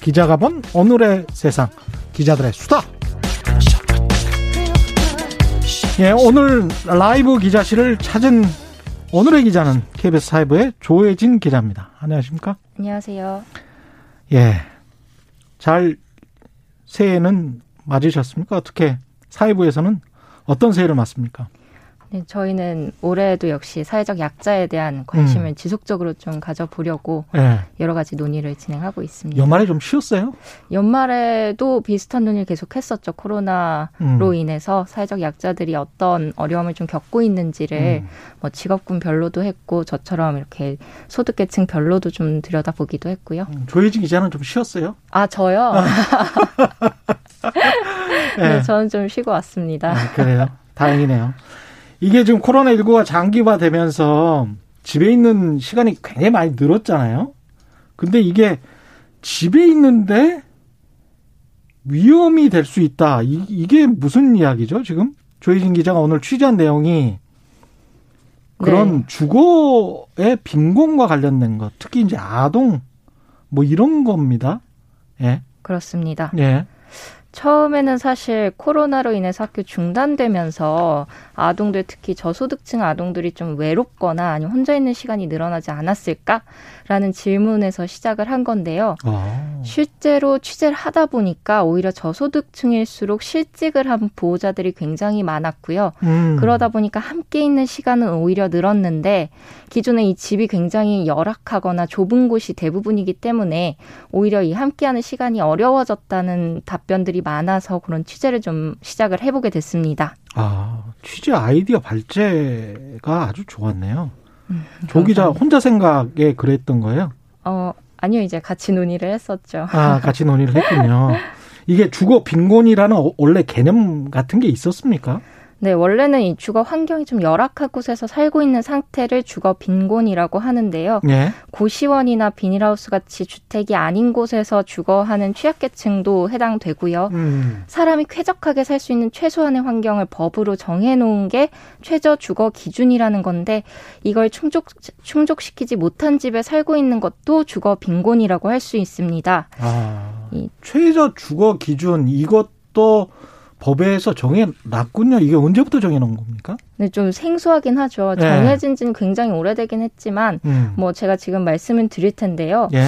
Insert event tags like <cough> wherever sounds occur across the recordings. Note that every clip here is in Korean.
기자가 본 오늘의 세상, 기자들의 수다. 예, 오늘 라이브 기자실을 찾은 오늘의 기자는 KBS 사이버의 조혜진 기자입니다. 안녕하십니까? 안녕하세요. 예. 잘 새해는 맞으셨습니까? 어떻게 사회부에서는 어떤 새해를 맞습니까? 네, 저희는 올해도 역시 사회적 약자에 대한 관심을 음. 지속적으로 좀 가져보려고 네. 여러 가지 논의를 진행하고 있습니다. 연말에 좀 쉬었어요? 연말에도 비슷한 논의를 계속했었죠. 코로나로 음. 인해서 사회적 약자들이 어떤 어려움을 좀 겪고 있는지를 음. 뭐 직업군별로도 했고 저처럼 이렇게 소득계층 별로도 좀 들여다보기도 했고요. 음, 조혜진 기자는 좀 쉬었어요? 아 저요? <laughs> 네, 네, 저는 좀 쉬고 왔습니다. 아, 그래요? 다행이네요. 이게 지금 코로나19가 장기화되면서 집에 있는 시간이 굉장히 많이 늘었잖아요. 근데 이게 집에 있는데 위험이 될 수 있다. 이, 게 무슨 이야기죠, 지금? 조혜진 기자가 오늘 취재한 내용이 그런 네. 주거의 빈곤과 관련된 것, 특히 이제 아동 뭐 이런 겁니다. 예. 그렇습니다. 예. 처음에는 사실 코로나로 인해서 학교 중단되면서 아동들 특히 저소득층 아동들이 좀 외롭거나 아니면 혼자 있는 시간이 늘어나지 않았을까 라는 질문에서 시작을 한 건데요. 아. 실제로 취재를 하다 보니까 오히려 저소득층일수록 실직을 한 보호자들이 굉장히 많았고요. 음. 그러다 보니까 함께 있는 시간은 오히려 늘었는데 기존에 이 집이 굉장히 열악하거나 좁은 곳이 대부분이기 때문에 오히려 이 함께하는 시간이 어려워졌다는 답변들이 많아서 그런 취재를 좀 시작을 해보게 됐습니다. 아, 취재 아이디어 발제가 아주 좋았네요. 음, 조 기자 혼자 생각에 그랬던 거예요? 어, 아니요. 이제 같이 논의를 했었죠. 아, 같이 논의를 했군요. 이게 주거 빈곤이라는 원래 개념 같은 게 있었습니까? 네, 원래는 이 주거 환경이 좀 열악한 곳에서 살고 있는 상태를 주거 빈곤이라고 하는데요. 네. 고시원이나 비닐하우스 같이 주택이 아닌 곳에서 주거하는 취약계층도 해당되고요. 음. 사람이 쾌적하게 살 수 있는 최소한의 환경을 법으로 정해놓은 게 최저 주거 기준이라는 건데 이걸 충족 충족시키지 못한 집에 살고 있는 것도 주거 빈곤이라고 할 수 있습니다. 아, 이 최저 주거 기준 이것도 법에서 정해놨군요. 이게 언제부터 정해놓은 겁니까? 네, 좀 생소하긴 하죠. 네. 정해진 지는 굉장히 오래되긴 했지만, 음. 뭐 제가 지금 말씀을 드릴 텐데요. 예.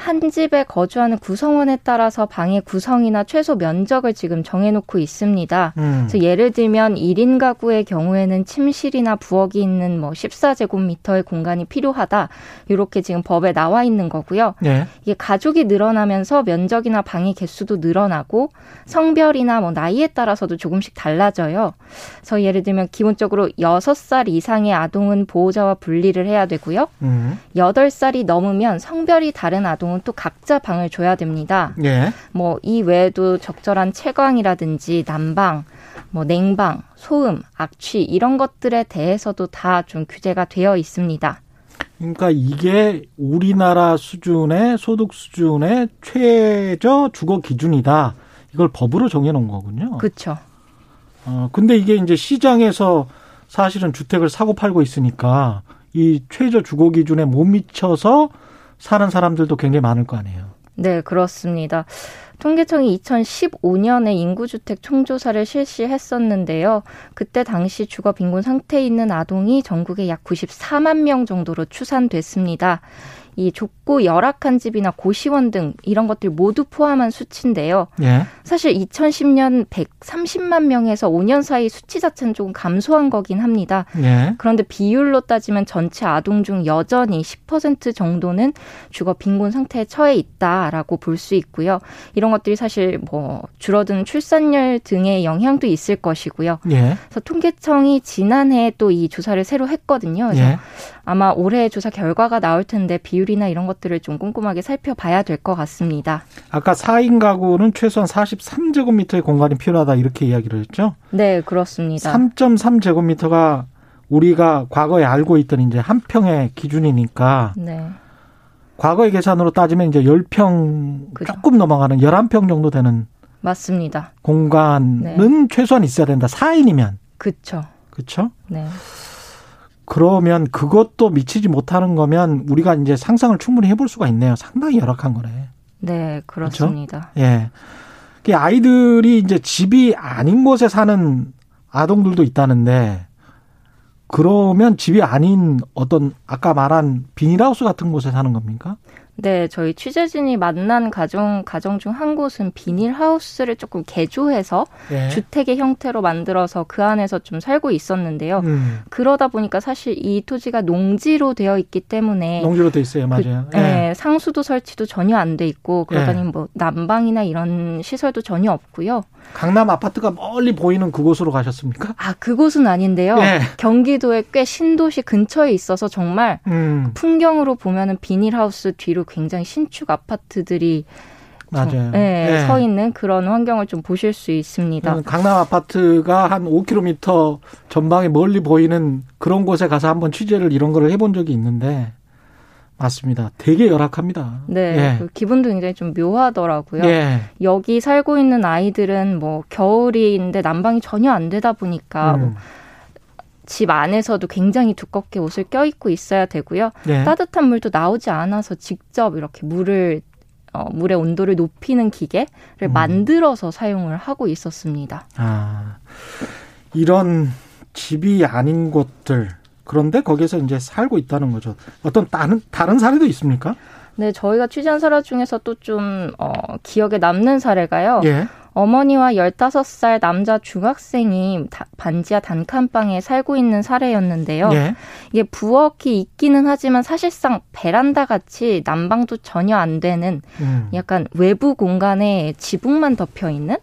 한 집에 거주하는 구성원에 따라서 방의 구성이나 최소 면적을 지금 정해놓고 있습니다. 음. 그래서 예를 들면 1인 가구의 경우에는 침실이나 부엌이 있는 뭐 14제곱미터의 공간이 필요하다. 이렇게 지금 법에 나와 있는 거고요. 네. 이게 가족이 늘어나면서 면적이나 방의 개수도 늘어나고 성별이나 뭐 나이에 따라서도 조금씩 달라져요. 그래서 예를 들면 기본적으로 6살 이상의 아동은 보호자와 분리를 해야 되고요. 음. 8살이 넘으면 성별이 다른 아동 경우는 또 각자 방을 줘야 됩니다. 예. 뭐이 외에도 적절한 채광이라든지 난방, 뭐 냉방, 소음, 악취 이런 것들에 대해서도 다 좀 규제가 되어 있습니다. 그러니까 이게 우리나라 수준의 소득 수준의 최저 주거 기준이다. 이걸 법으로 정해놓은 거군요. 그렇죠. 어 근데 이게 이제 시장에서 사실은 주택을 사고 팔고 있으니까 이 최저 주거 기준에 못 미쳐서 사는 사람들도 굉장히 많을 거 아니에요. 네, 그렇습니다. 통계청이 2015년에 인구주택 총조사를 실시했었는데요. 그때 당시 주거 빈곤 상태에 있는 아동이 전국에 약 94만 명 정도로 추산됐습니다. 이 좁고 열악한 집이나 고시원 등 이런 것들 모두 포함한 수치인데요. 예. 사실 2010년 130만 명에서 5년 사이 수치 자체는 조금 감소한 거긴 합니다. 예. 그런데 비율로 따지면 전체 아동 중 여전히 10% 정도는 주거 빈곤 상태에 처해 있다라고 볼 수 있고요. 이런 것들이 사실 뭐 줄어든 출산율 등의 영향도 있을 것이고요. 예. 그래서 통계청이 지난해 또 이 조사를 새로 했거든요. 그래서 예. 아마 올해 조사 결과가 나올 텐데 비율이 비율이나 이런 것들을 좀 꼼꼼하게 살펴봐야 될 것 같습니다. 아까 4인 가구는 최소한 43제곱미터의 공간이 필요하다 이렇게 이야기를 했죠? 네, 그렇습니다. 3.3제곱미터가 우리가 과거에 알고 있던 이제 한 평의 기준이니까 네. 과거의 계산으로 따지면 이제 10평 그죠. 조금 넘어가는 11평 정도 되는 맞습니다. 공간은 네. 최소한 있어야 된다. 4인이면. 그렇죠. 그렇죠? 네. 그러면 그것도 미치지 못하는 거면 우리가 이제 상상을 충분히 해볼 수가 있네요. 상당히 열악한 거네. 네, 그렇습니다. 그렇죠? 예. 아이들이 이제 집이 아닌 곳에 사는 아동들도 있다는데 그러면 집이 아닌 어떤 아까 말한 비닐하우스 같은 곳에 사는 겁니까? 네, 저희 취재진이 만난 가정 가정 중 한 곳은 비닐 하우스를 조금 개조해서 네. 주택의 형태로 만들어서 그 안에서 좀 살고 있었는데요. 음. 그러다 보니까 사실 이 토지가 농지로 되어 있기 때문에 농지로 돼 있어요, 맞아요. 그, 네, 상수도 설치도 전혀 안 돼 있고 그러다니 네. 뭐 난방이나 이런 시설도 전혀 없고요. 강남 아파트가 멀리 보이는 그곳으로 가셨습니까? 아, 그곳은 아닌데요. 네. 경기도에 꽤 신도시 근처에 있어서 정말 음. 풍경으로 보면은 비닐하우스 뒤로 굉장히 신축 아파트들이 맞아요. 네, 네. 서 있는 그런 환경을 좀 보실 수 있습니다. 음, 강남 아파트가 한 5km 전방에 멀리 보이는 그런 곳에 가서 한번 취재를 이런 거를 해본 적이 있는데 맞습니다. 되게 열악합니다. 네. 예. 그 기분도 굉장히 좀 묘하더라고요. 예. 여기 살고 있는 아이들은 뭐 겨울인데 난방이 전혀 안 되다 보니까 음. 뭐 집 안에서도 굉장히 두껍게 옷을 껴입고 있어야 되고요. 예. 따뜻한 물도 나오지 않아서 직접 이렇게 물을 어, 물의 온도를 높이는 기계를 음. 만들어서 사용을 하고 있었습니다. 아, 이런 집이 아닌 곳들 그런데 거기서 이제 살고 있다는 거죠. 어떤 다른 다른 사례도 있습니까? 네, 저희가 취재한 사례 중에서 또 좀 어, 기억에 남는 사례가요. 예. 어머니와 15살 남자 중학생이 반지하 단칸방에 살고 있는 사례였는데요. 예. 이게 부엌이 있기는 하지만 사실상 베란다 같이 난방도 전혀 안 되는 음. 약간 외부 공간에 지붕만 덮여 있는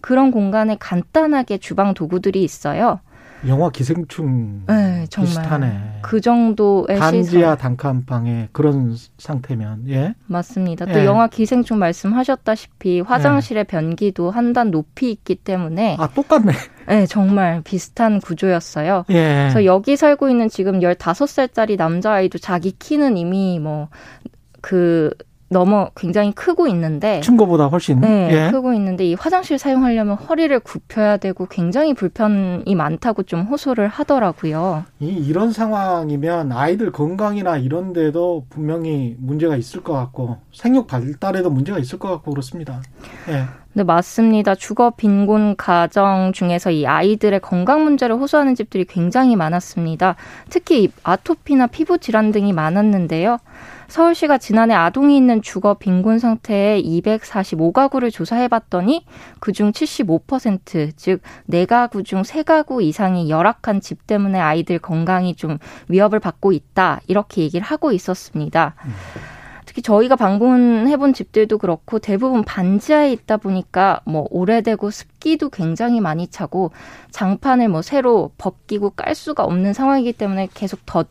그런 공간에 간단하게 주방 도구들이 있어요. 영화 기생충 네, 정말 비슷하네. 그 정도의 단지하 단칸방에 그런 상태면 예 맞습니다. 또 예. 영화 기생충 말씀하셨다시피 화장실의 예. 변기도 한 단 높이 있기 때문에 아 똑같네. 네, 정말 비슷한 구조였어요. 예. 그래서 여기 살고 있는 지금 15살짜리 남자아이도 자기 키는 이미 뭐그 넘어 굉장히 크고 있는데 춘거보다 훨씬 네, 예. 크고 있는데 이 화장실 사용하려면 허리를 굽혀야 되고 굉장히 불편이 많다고 좀 호소를 하더라고요. 이 이런 상황이면 아이들 건강이나 이런 데도 분명히 문제가 있을 것 같고 생육 발달에도 문제가 있을 것 같고 그렇습니다. 예. 네, 맞습니다. 주거 빈곤 가정 중에서 이 아이들의 건강 문제를 호소하는 집들이 굉장히 많았습니다. 특히 아토피나 피부 질환 등이 많았는데요. 서울시가 지난해 아동이 있는 주거 빈곤 상태의 245가구를 조사해 봤더니 그중 75%, 즉 4가구 중 3가구 이상이 열악한 집 때문에 아이들 건강이 좀 위협을 받고 있다. 이렇게 얘기를 하고 있었습니다. 특히 저희가 방문해본 집들도 그렇고 대부분 반지하에 있다 보니까 뭐 오래되고 습기도 굉장히 많이 차고 장판을 뭐 새로 벗기고 깔 수가 없는 상황이기 때문에 계속 덧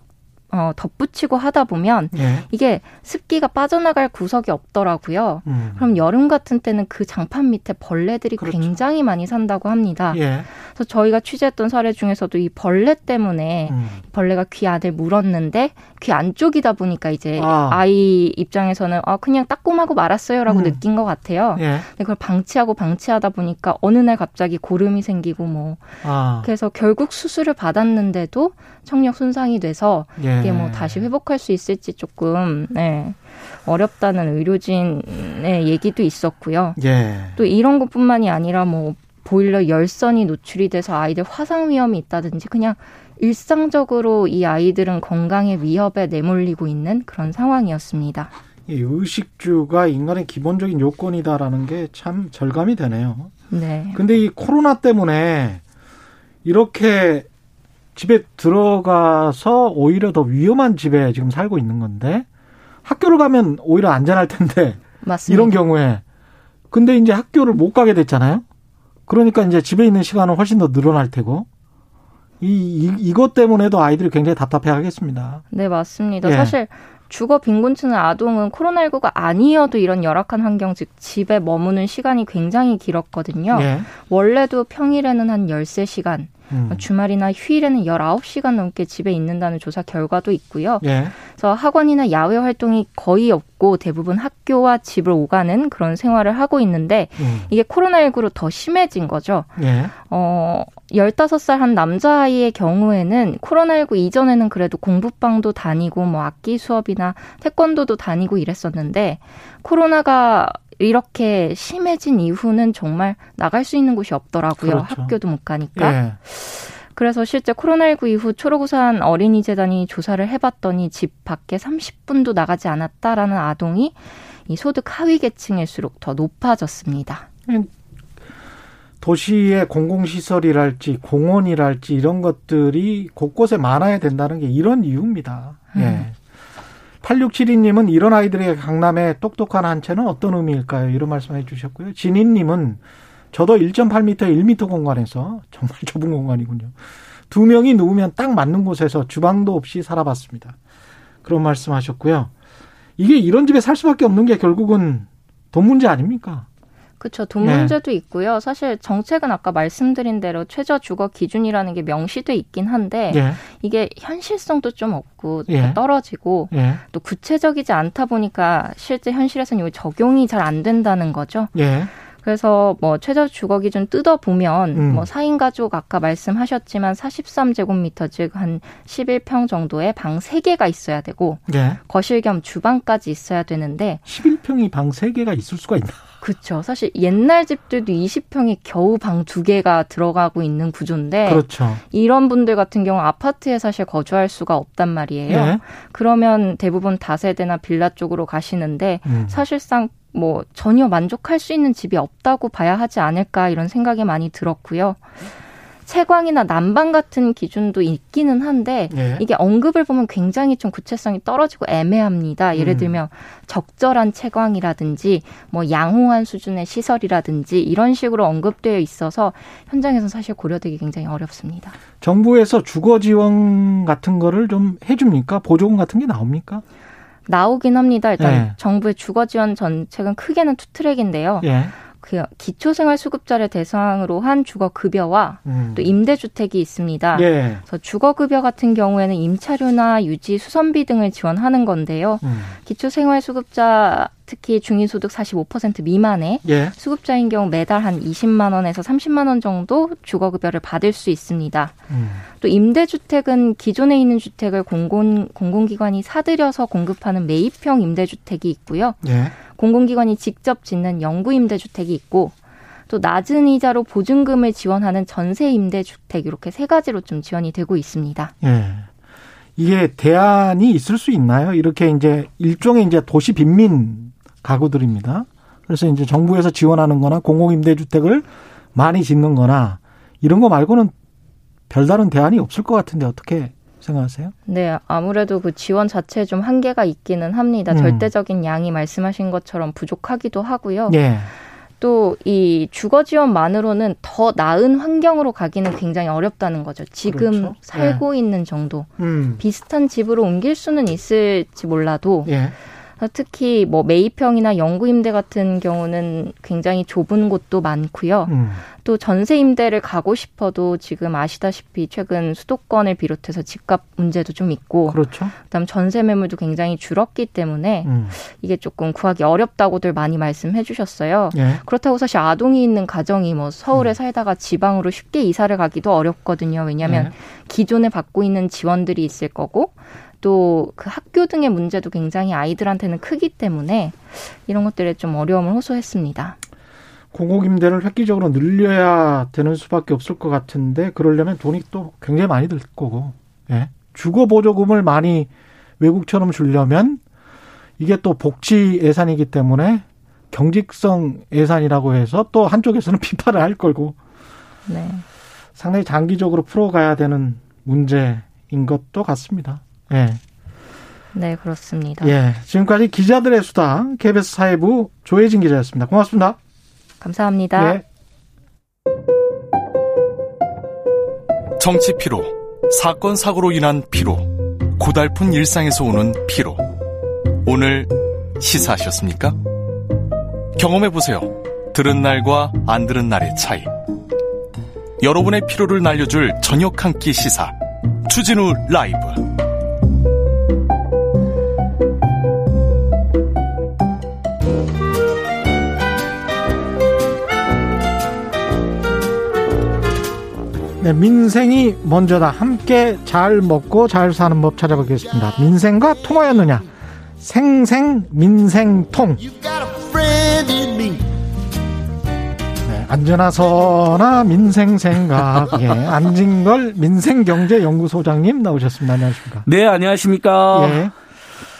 어, 덧붙이고 하다 보면 예. 이게 습기가 빠져나갈 구석이 없더라고요. 음. 그럼 여름 같은 때는 그 장판 밑에 벌레들이 그렇죠. 굉장히 많이 산다고 합니다. 예. 그래서 저희가 취재했던 사례 중에서도 이 벌레 때문에 음. 벌레가 귀 안에 물었는데 귀 안쪽이다 보니까 이제 아. 이 입장에서는 아 그냥 따꼼하고 말았어요라고 음. 느낀 것 같아요. 예. 근데 그걸 방치하고 방치하다 보니까 어느 날 갑자기 고름이 생기고 뭐 아. 그래서 결국 수술을 받았는데도 청력 손상이 돼서 예. 이게 뭐 다시 회복할 수 있을지 조금 네, 어렵다는 의료진의 얘기도 있었고요. 예. 또 이런 것뿐만이 아니라 뭐 보일러 열선이 노출이 돼서 아이들 화상 위험이 있다든지 그냥 일상적으로 이 아이들은 건강의 위협에 내몰리고 있는 그런 상황이었습니다. 이 의식주가 인간의 기본적인 요건이다라는 게 참 절감이 되네요. 네. 근데 이 코로나 때문에 이렇게 집에 들어가서 오히려 더 위험한 집에 지금 살고 있는 건데 학교를 가면 오히려 안전할 텐데 맞습니다. 이런 경우에 근데 이제 학교를 못 가게 됐잖아요. 그러니까 이제 집에 있는 시간은 훨씬 더 늘어날 테고 이, 이 이것 때문에도 아이들이 굉장히 답답해 하겠습니다. 네, 맞습니다. 예. 사실 주거 빈곤층의 아동은 코로나19가 아니어도 이런 열악한 환경, 즉 집에 머무는 시간이 굉장히 길었거든요. 예. 원래도 평일에는 한 13시간, 음. 주말이나 휴일에는 19시간 넘게 집에 있는다는 조사 결과도 있고요. 예. 그래서 학원이나 야외 활동이 거의 없고 대부분 학교와 집을 오가는 그런 생활을 하고 있는데 음. 이게 코로나19로 더 심해진 거죠. 예. 어, 15살 한 남자아이의 경우에는 코로나19 이전에는 그래도 공부방도 다니고 뭐 악기 수업이나 태권도도 다니고 이랬었는데 코로나가 이렇게 심해진 이후는 정말 나갈 수 있는 곳이 없더라고요. 그렇죠. 학교도 못 가니까. 예. 그래서 실제 코로나19 이후 초록우산 어린이재단이 조사를 해봤더니 집 밖에 30분도 나가지 않았다라는 아동이 이 소득 하위 계층일수록 더 높아졌습니다. 음, 도시의 공공시설이랄지 공원이랄지 이런 것들이 곳곳에 많아야 된다는 게 이런 이유입니다. 음. 예. 8672님은 이런 아이들에게 강남의 똑똑한 한채는 어떤 의미일까요? 이런 말씀 해 주셨고요. 진희님은 저도 1.8m, 1m 공간에서 <laughs> 정말 좁은 공간이군요. 두 명이 누우면 딱 맞는 곳에서 주방도 없이 살아봤습니다. 그런 말씀 하셨고요. 이게 이런 집에 살 수밖에 없는 게 결국은 돈 문제 아닙니까? 그렇죠. 돈 네. 문제도 있고요. 사실 정책은 아까 말씀드린 대로 최저 주거 기준이라는 게 명시돼 있긴 한데 네. 이게 현실성도 좀 없고 네. 떨어지고 예. 또 구체적이지 않다 보니까 실제 현실에서는 이게 적용이 잘 안 된다는 거죠. 그래서 뭐 최저 주거 기준 뜯어 보면 음. 뭐 4인 가족 아까 말씀하셨지만 43제곱미터 즉 한 11평 정도의 방 3개가 있어야 되고 네. 거실 겸 주방까지 있어야 되는데 11평이 방 3개가 있을 수가 있나? 그렇죠. 사실 옛날 집들도 20평이 겨우 방 두 개가 들어가고 있는 구조인데 그렇죠. 이런 분들 같은 경우 아파트에 사실 거주할 수가 없단 말이에요. 예. 그러면 대부분 다세대나 빌라 쪽으로 가시는데 음. 사실상 뭐 전혀 만족할 수 있는 집이 없다고 봐야 하지 않을까 이런 생각이 많이 들었고요. 채광이나 난방 같은 기준도 있기는 한데 예. 이게 언급을 보면 굉장히 좀 구체성이 떨어지고 애매합니다. 예를 음. 들면 적절한 채광이라든지 뭐 양호한 수준의 시설이라든지 이런 식으로 언급되어 있어서 현장에서 사실 고려되기 굉장히 어렵습니다. 정부에서 주거 지원 같은 거를 좀 해줍니까? 보조금 같은 게 나옵니까? 나오긴 합니다. 일단 예. 정부의 주거 지원 정책은 크게는 two track인데요. 예. 그 기초생활수급자를 대상으로 한 주거급여와 음. 또 임대주택이 있습니다. 예. 그래서 주거급여 같은 경우에는 임차료나 유지 수선비 등을 지원하는 건데요. 음. 기초생활수급자 특히 중위소득 45% 미만의 예. 수급자인 경우 매달 한 20만 원에서 30만 원 정도 주거급여를 받을 수 있습니다. 음. 또 임대주택은 기존에 있는 주택을 공공 공공기관이 사들여서 공급하는 매입형 임대주택이 있고요. 예. 공공기관이 직접 짓는 영구 임대주택이 있고 또 낮은 이자로 보증금을 지원하는 전세 임대주택 이렇게 세 가지로 좀 지원이 되고 있습니다. 예. 이게 대안이 있을 수 있나요? 이렇게 이제 일종의 이제 도시 빈민 가구들입니다. 그래서 이제 정부에서 지원하는 거나 공공임대주택을 많이 짓는 거나 이런 거 말고는 별다른 대안이 없을 것 같은데 어떻게 생각하세요? 네, 아무래도 그 지원 자체에 좀 한계가 있기는 합니다. 음. 절대적인 양이 말씀하신 것처럼 부족하기도 하고요. 예. 또이 주거 지원만으로는 더 나은 환경으로 가기는 굉장히 어렵다는 거죠. 지금 그렇죠. 살고 예. 있는 정도. 음. 비슷한 집으로 옮길 수는 있을지 몰라도 예. 특히 뭐 매입형이나 영구 임대 같은 경우는 굉장히 좁은 곳도 많고요. 음. 또 전세 임대를 가고 싶어도 지금 아시다시피 최근 수도권을 비롯해서 집값 문제도 좀 있고 그렇죠. 그다음 전세 매물도 굉장히 줄었기 때문에 음. 이게 조금 구하기 어렵다고들 많이 말씀해 주셨어요. 예. 그렇다고 사실 아동이 있는 가정이 뭐 서울에 음. 살다가 지방으로 쉽게 이사를 가기도 어렵거든요. 왜냐하면 예. 기존에 받고 있는 지원들이 있을 거고 또 그 학교 등의 문제도 굉장히 아이들한테는 크기 때문에 이런 것들에 좀 어려움을 호소했습니다. 공공임대를 획기적으로 늘려야 되는 수밖에 없을 것 같은데 그러려면 돈이 또 굉장히 많이 들 거고 예. 주거 보조금을 많이 외국처럼 주려면 이게 또 복지 예산이기 때문에 경직성 예산이라고 해서 또 한쪽에서는 <laughs> 비판을 할 거고 네. 상당히 장기적으로 풀어가야 되는 문제인 것도 같습니다. 예. 네, 그렇습니다. 예. 지금까지 기자들의 수다 KBS 사회부 조혜진 기자였습니다. 고맙습니다. 감사합니다. 예. 정치 피로, 사건 사고로 인한 피로, 고달픈 일상에서 오는 피로. 오늘 시사하셨습니까? 경험해 보세요. 들은 날과 안 들은 날의 차이. 여러분의 피로를 날려줄 저녁 한 끼 시사. 추진우 라이브. 네, 민생이 먼저다. 함께 잘 먹고 잘 사는 법 찾아보겠습니다. 민생과 통하였느냐? 생생 민생통. 네, 안전하서나 민생 생각. 예, 안진걸 민생경제연구소장님 나오셨습니다. 안녕하십니까? 네, 안녕하십니까? 예.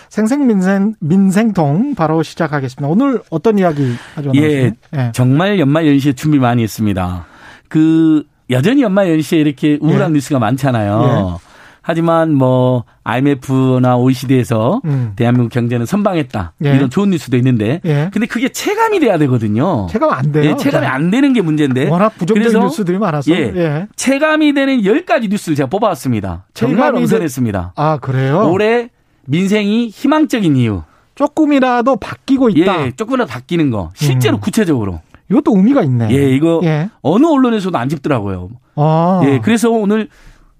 생생 민생 민생통 바로 시작하겠습니다. 오늘 어떤 이야기 가져왔나요? 예, 예, 정말 연말 연시에 준비 많이 했습니다. 그 여전히 연말 연시에 이렇게 우울한 예. 뉴스가 많잖아요. 예. 하지만 뭐 IMF나 OECD에서 음. 대한민국 경제는 선방했다 예. 이런 좋은 뉴스도 있는데, 예. 근데 그게 체감이 돼야 되거든요. 체감 안 돼요. 예, 체감이 안 되는 게 문제인데. 워낙 부정적인 뉴스들이 많아서. 예, 예. 체감이 되는 10가지 뉴스를 제가 뽑아왔습니다. 정말 엄선했습니다. 아 그래요? 올해 민생이 희망적인 이유. 조금이라도 바뀌고 있다. 예, 조금이라도 바뀌는 거. 실제로 음. 구체적으로. 이것도 의미가 있네. 예, 이거 예. 어느 언론에서도 안 짚더라고요. 아. 예, 그래서 오늘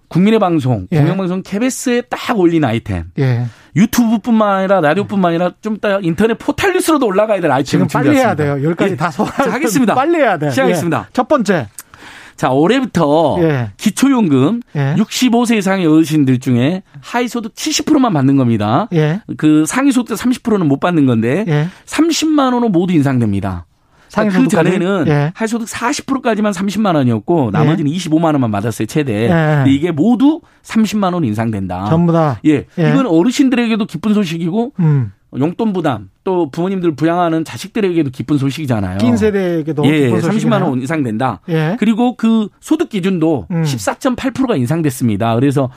국민의 방송, 예. 공영방송 KBS에 딱 올린 아이템. 예. 유튜브뿐만 아니라 라디오뿐만 아니라 좀 이따 인터넷 포탈 뉴스로도 올라가야 될 아이템 지금 빨리 해야 돼요. 여기까지 예. 다 소화 하겠습니다. 빨리 해야 돼. 시작하겠습니다. 예. 첫 번째. 자, 올해부터 예. 기초연금 예. 65세 이상의 어르신들 중에 하위소득 70%만 받는 겁니다. 예. 그 상위소득 30%는 못 받는 건데 30만 원은 모두 인상됩니다. 그 전에는 예. 할소득 40%까지만 30만 원이었고 나머지는 예. 25만 원만 받았어요 최대. 예. 근데 이게 모두 30만 원 인상된다. 전부 다. 예, 예. 이건 어르신들에게도 기쁜 소식이고 음. 용돈 부담 또 부모님들 부양하는 자식들에게도 기쁜 소식이잖아요. 낀 세대에게도 예, 기쁜 30만 원 인상된다. 예. 그리고 그 소득 기준도 음. 14.8%가 인상됐습니다. 그래서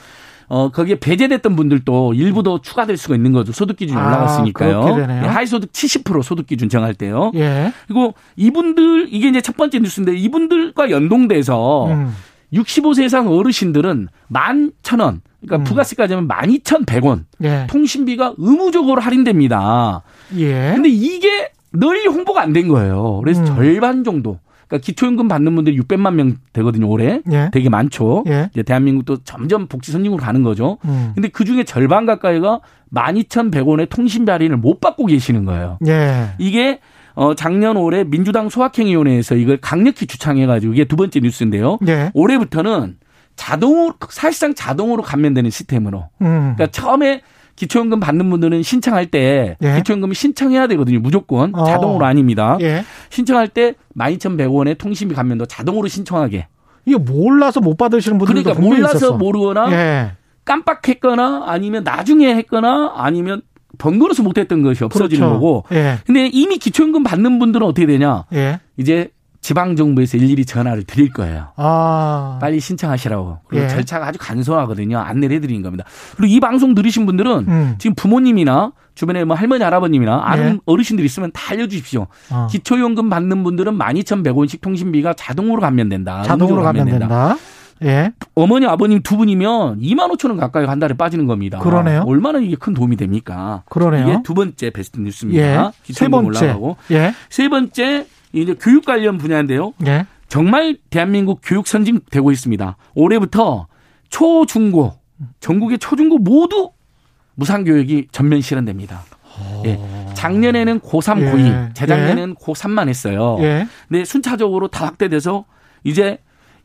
어, 거기에 배제됐던 분들도 일부 더 추가될 수가 있는 거죠. 소득 기준이 아, 올라갔으니까요. 예, 하위 소득 70% 소득 기준 정할 때요. 예. 그리고 이분들 이게 이제 첫 번째 뉴스인데 이분들과 연동돼서 음. 65세 이상 어르신들은 만천 원, 그러니까 음. 부가세까지 하면 만 이천 백원 예. 통신비가 의무적으로 할인됩니다. 예. 근데 이게 널리 홍보가 안 된 거예요. 그래서 음. 절반 정도 그러니까 기초연금 받는 분들이 600만 명 되거든요, 올해. 예. 되게 많죠. 예. 이제 대한민국도 점점 복지 선진국으로 가는 거죠. 음. 근데 그 중에 절반 가까이가 12,100원의 통신비 할인을 못 받고 계시는 거예요. 예. 이게 어 작년 올해 민주당 소확행위원회에서 이걸 강력히 주창해가지고 이게 두 번째 뉴스인데요. 예. 올해부터는 자동으로 사실상 자동으로 감면되는 시스템으로. 음. 그러니까 처음에 기초연금 받는 분들은 신청할 때 예. 기초연금을 신청해야 되거든요. 무조건 어. 자동으로 아닙니다. 예. 신청할 때 12,100원의 통신비 감면도 자동으로 신청하게. 이게 몰라서 못 받으시는 분들도 그러니까 몰라서 있었어. 모르거나 예. 깜빡했거나 아니면 나중에 했거나 아니면 번거로워서 못했던 것이 없어지는 그렇죠. 거고. 예. 근데 이미 기초연금 받는 분들은 어떻게 되냐? 예. 이제 지방 정부에서 일일이 전화를 드릴 거예요. 아. 빨리 신청하시라고. 그리고 예. 절차가 아주 간소하거든요. 안내를 해드리는 겁니다. 그리고 이 방송 들으신 분들은 음. 지금 부모님이나 주변에 뭐 할머니, 할아버님이나 아는 예. 어르신들 있으면 다 알려주십시오. 어. 기초연금 받는 분들은 12,100원씩 통신비가 자동으로 감면된다. 자동으로 감면된다. 예. 어머니, 아버님 두 분이면 2만 5천 원 가까이 한 달에 빠지는 겁니다. 그러네요. 얼마나 이게 큰 도움이 됩니까? 그러네요. 이게 두 번째 베스트 뉴스입니다. 예. 세 번째. 올라가고. 예. 세 번째 이제 교육 관련 분야인데요. 예. 정말 대한민국 교육 선진되고 있습니다. 올해부터 초, 중고, 전국의 초, 중고 모두 무상교육이 전면 실현됩니다. 예. 작년에는 고3, 예. 고2, 재작년에는 예. 고3만 했어요. 예. 근데 순차적으로 다 확대돼서 이제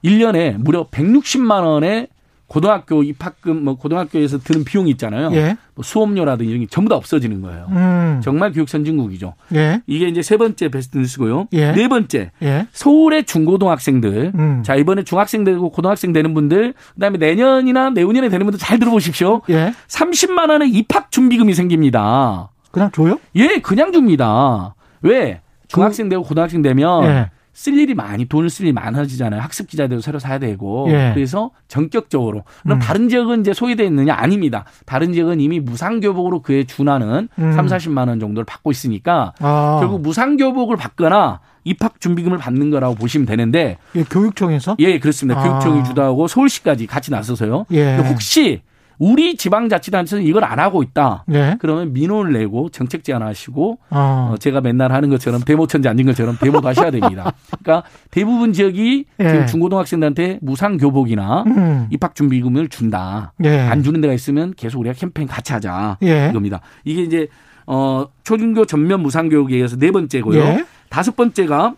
1년에 무려 160만 원의 고등학교 입학금 뭐 고등학교에서 드는 비용이 있잖아요. 예. 뭐 수업료라든지 이런 게 전부 다 없어지는 거예요. 음. 정말 교육 선진국이죠. 예. 이게 이제 세 번째 베스트 뉴스고요. 예. 네 번째 예. 서울의 중고등학생들. 음. 자 이번에 중학생 되고 고등학생 되는 분들 그다음에 내년이나 내후년에 되는 분들 잘 들어보십시오. 예. 30만 원의 입학 준비금이 생깁니다. 그냥 줘요? 예, 그냥 줍니다. 왜? 중학생 되고 고등학생 되면 예. 쓸 일이 많이 돈을 쓸 일이 많아지잖아요. 학습 기자들도 새로 사야 되고 예. 그래서 전격적으로 그럼 음. 다른 지역은 이제 소외돼 있느냐 아닙니다. 다른 지역은 이미 무상 교복으로 그에 준하는 음. 3, 40만 원 정도를 받고 있으니까 아. 결국 무상 교복을 받거나 입학 준비금을 받는 거라고 보시면 되는데 예, 교육청에서 예 그렇습니다. 아. 교육청이 주도하고 서울시까지 같이 나서서요. 예. 혹시 우리 지방자치단체는 이걸 안 하고 있다. 네. 그러면 민원을 내고 정책 제안하시고 어. 어, 제가 맨날 하는 것처럼 데모천지 앉은 것처럼 데모도 하셔야 됩니다. 그러니까 대부분 지역이 네. 지금 중고등학생들한테 무상 교복이나 음. 입학 준비금을 준다. 네. 안 주는 데가 있으면 계속 우리가 캠페인 같이 하자. 예. 이겁니다. 이게 이제 어 초중교 전면 무상 교육에 의해서 네 번째고요. 예. 다섯 번째가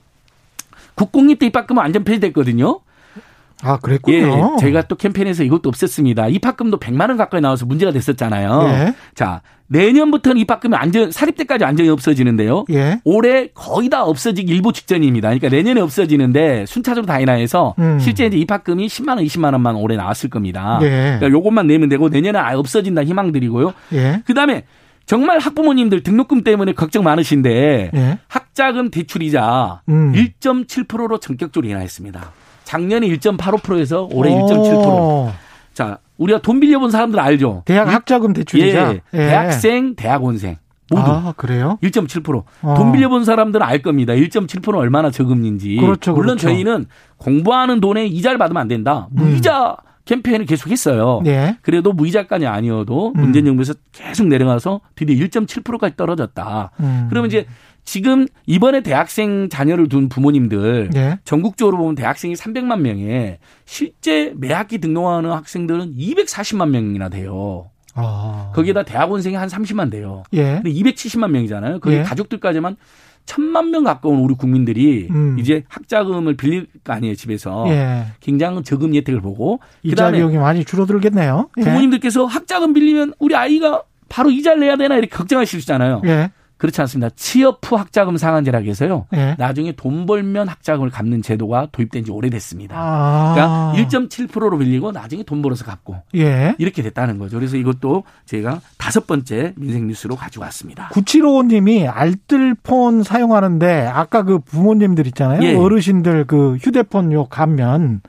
국공립 때 입학금은 완전 폐지됐거든요. 아, 그랬군요. 예, 저희가 또 캠페인에서 이것도 없앴습니다. 입학금도 100만 원 가까이 나와서 문제가 됐었잖아요. 예. 자, 내년부터는 입학금이 완전 사립 때까지 완전히 없어지는데요. 예. 올해 거의 다 없어지기 일부 직전입니다. 그러니까 내년에 없어지는데 순차적으로 다이나해서 음. 실제 이제 입학금이 10만 원, 20만 원만 올해 나왔을 겁니다. 예. 그러니까 요것만 내면 되고 내년에 아예 없어진다 희망드리고요. 예. 그다음에 정말 학부모님들 등록금 때문에 걱정 많으신데 예. 학자금 대출이자 음. 1.7%로 전격적으로 인하했습니다. 작년에 1.85%에서 올해 1.7%. 자, 우리가 돈 빌려본 사람들 알죠? 대학 학자금 대출이자 예, 예. 대학생, 대학원생 모두 아, 그래요? 1.7%. 어. 돈 빌려본 사람들은 알 겁니다. 1.7% 얼마나 저금리인지. 그렇죠, 물론 그렇죠. 저희는 공부하는 돈에 이자를 받으면 안 된다. 무이자 음. 캠페인을 계속 했어요. 예. 그래도 무이자까지 아니어도 음. 문재인 정부에서 계속 내려가서 드디어 1.7%까지 떨어졌다. 음. 그러면 이제 지금 이번에 대학생 자녀를 둔 부모님들 예. 전국적으로 보면 대학생이 300만 명에 실제 매 학기 등록하는 학생들은 240만 명이나 돼요. 아. 거기에다 대학원생이 한 30만 돼요. 예. 근데 270만 명이잖아요. 거기 예. 가족들까지만 천만 명 가까운 우리 국민들이 음. 이제 학자금을 빌릴 거 아니에요 집에서 예. 굉장히 저금 혜택을 보고 이자 비용이 많이 줄어들겠네요. 예. 부모님들께서 학자금 빌리면 우리 아이가 바로 이자를 내야 되나 이렇게 걱정하실 수 있잖아요. 예. 그렇지 않습니다. 취업 후 학자금 상한제라고 해서요. 네. 나중에 돈 벌면 학자금을 갚는 제도가 도입된 지 오래됐습니다. 아. 그러니까 1.7%로 빌리고 나중에 돈 벌어서 갚고 예. 이렇게 됐다는 거죠. 그래서 이것도 제가 다섯 번째 민생 뉴스로 가지고 왔습니다. 9755님이 알뜰폰 사용하는데 아까 그 부모님들 있잖아요. 예. 어르신들 그 휴대폰 요 가면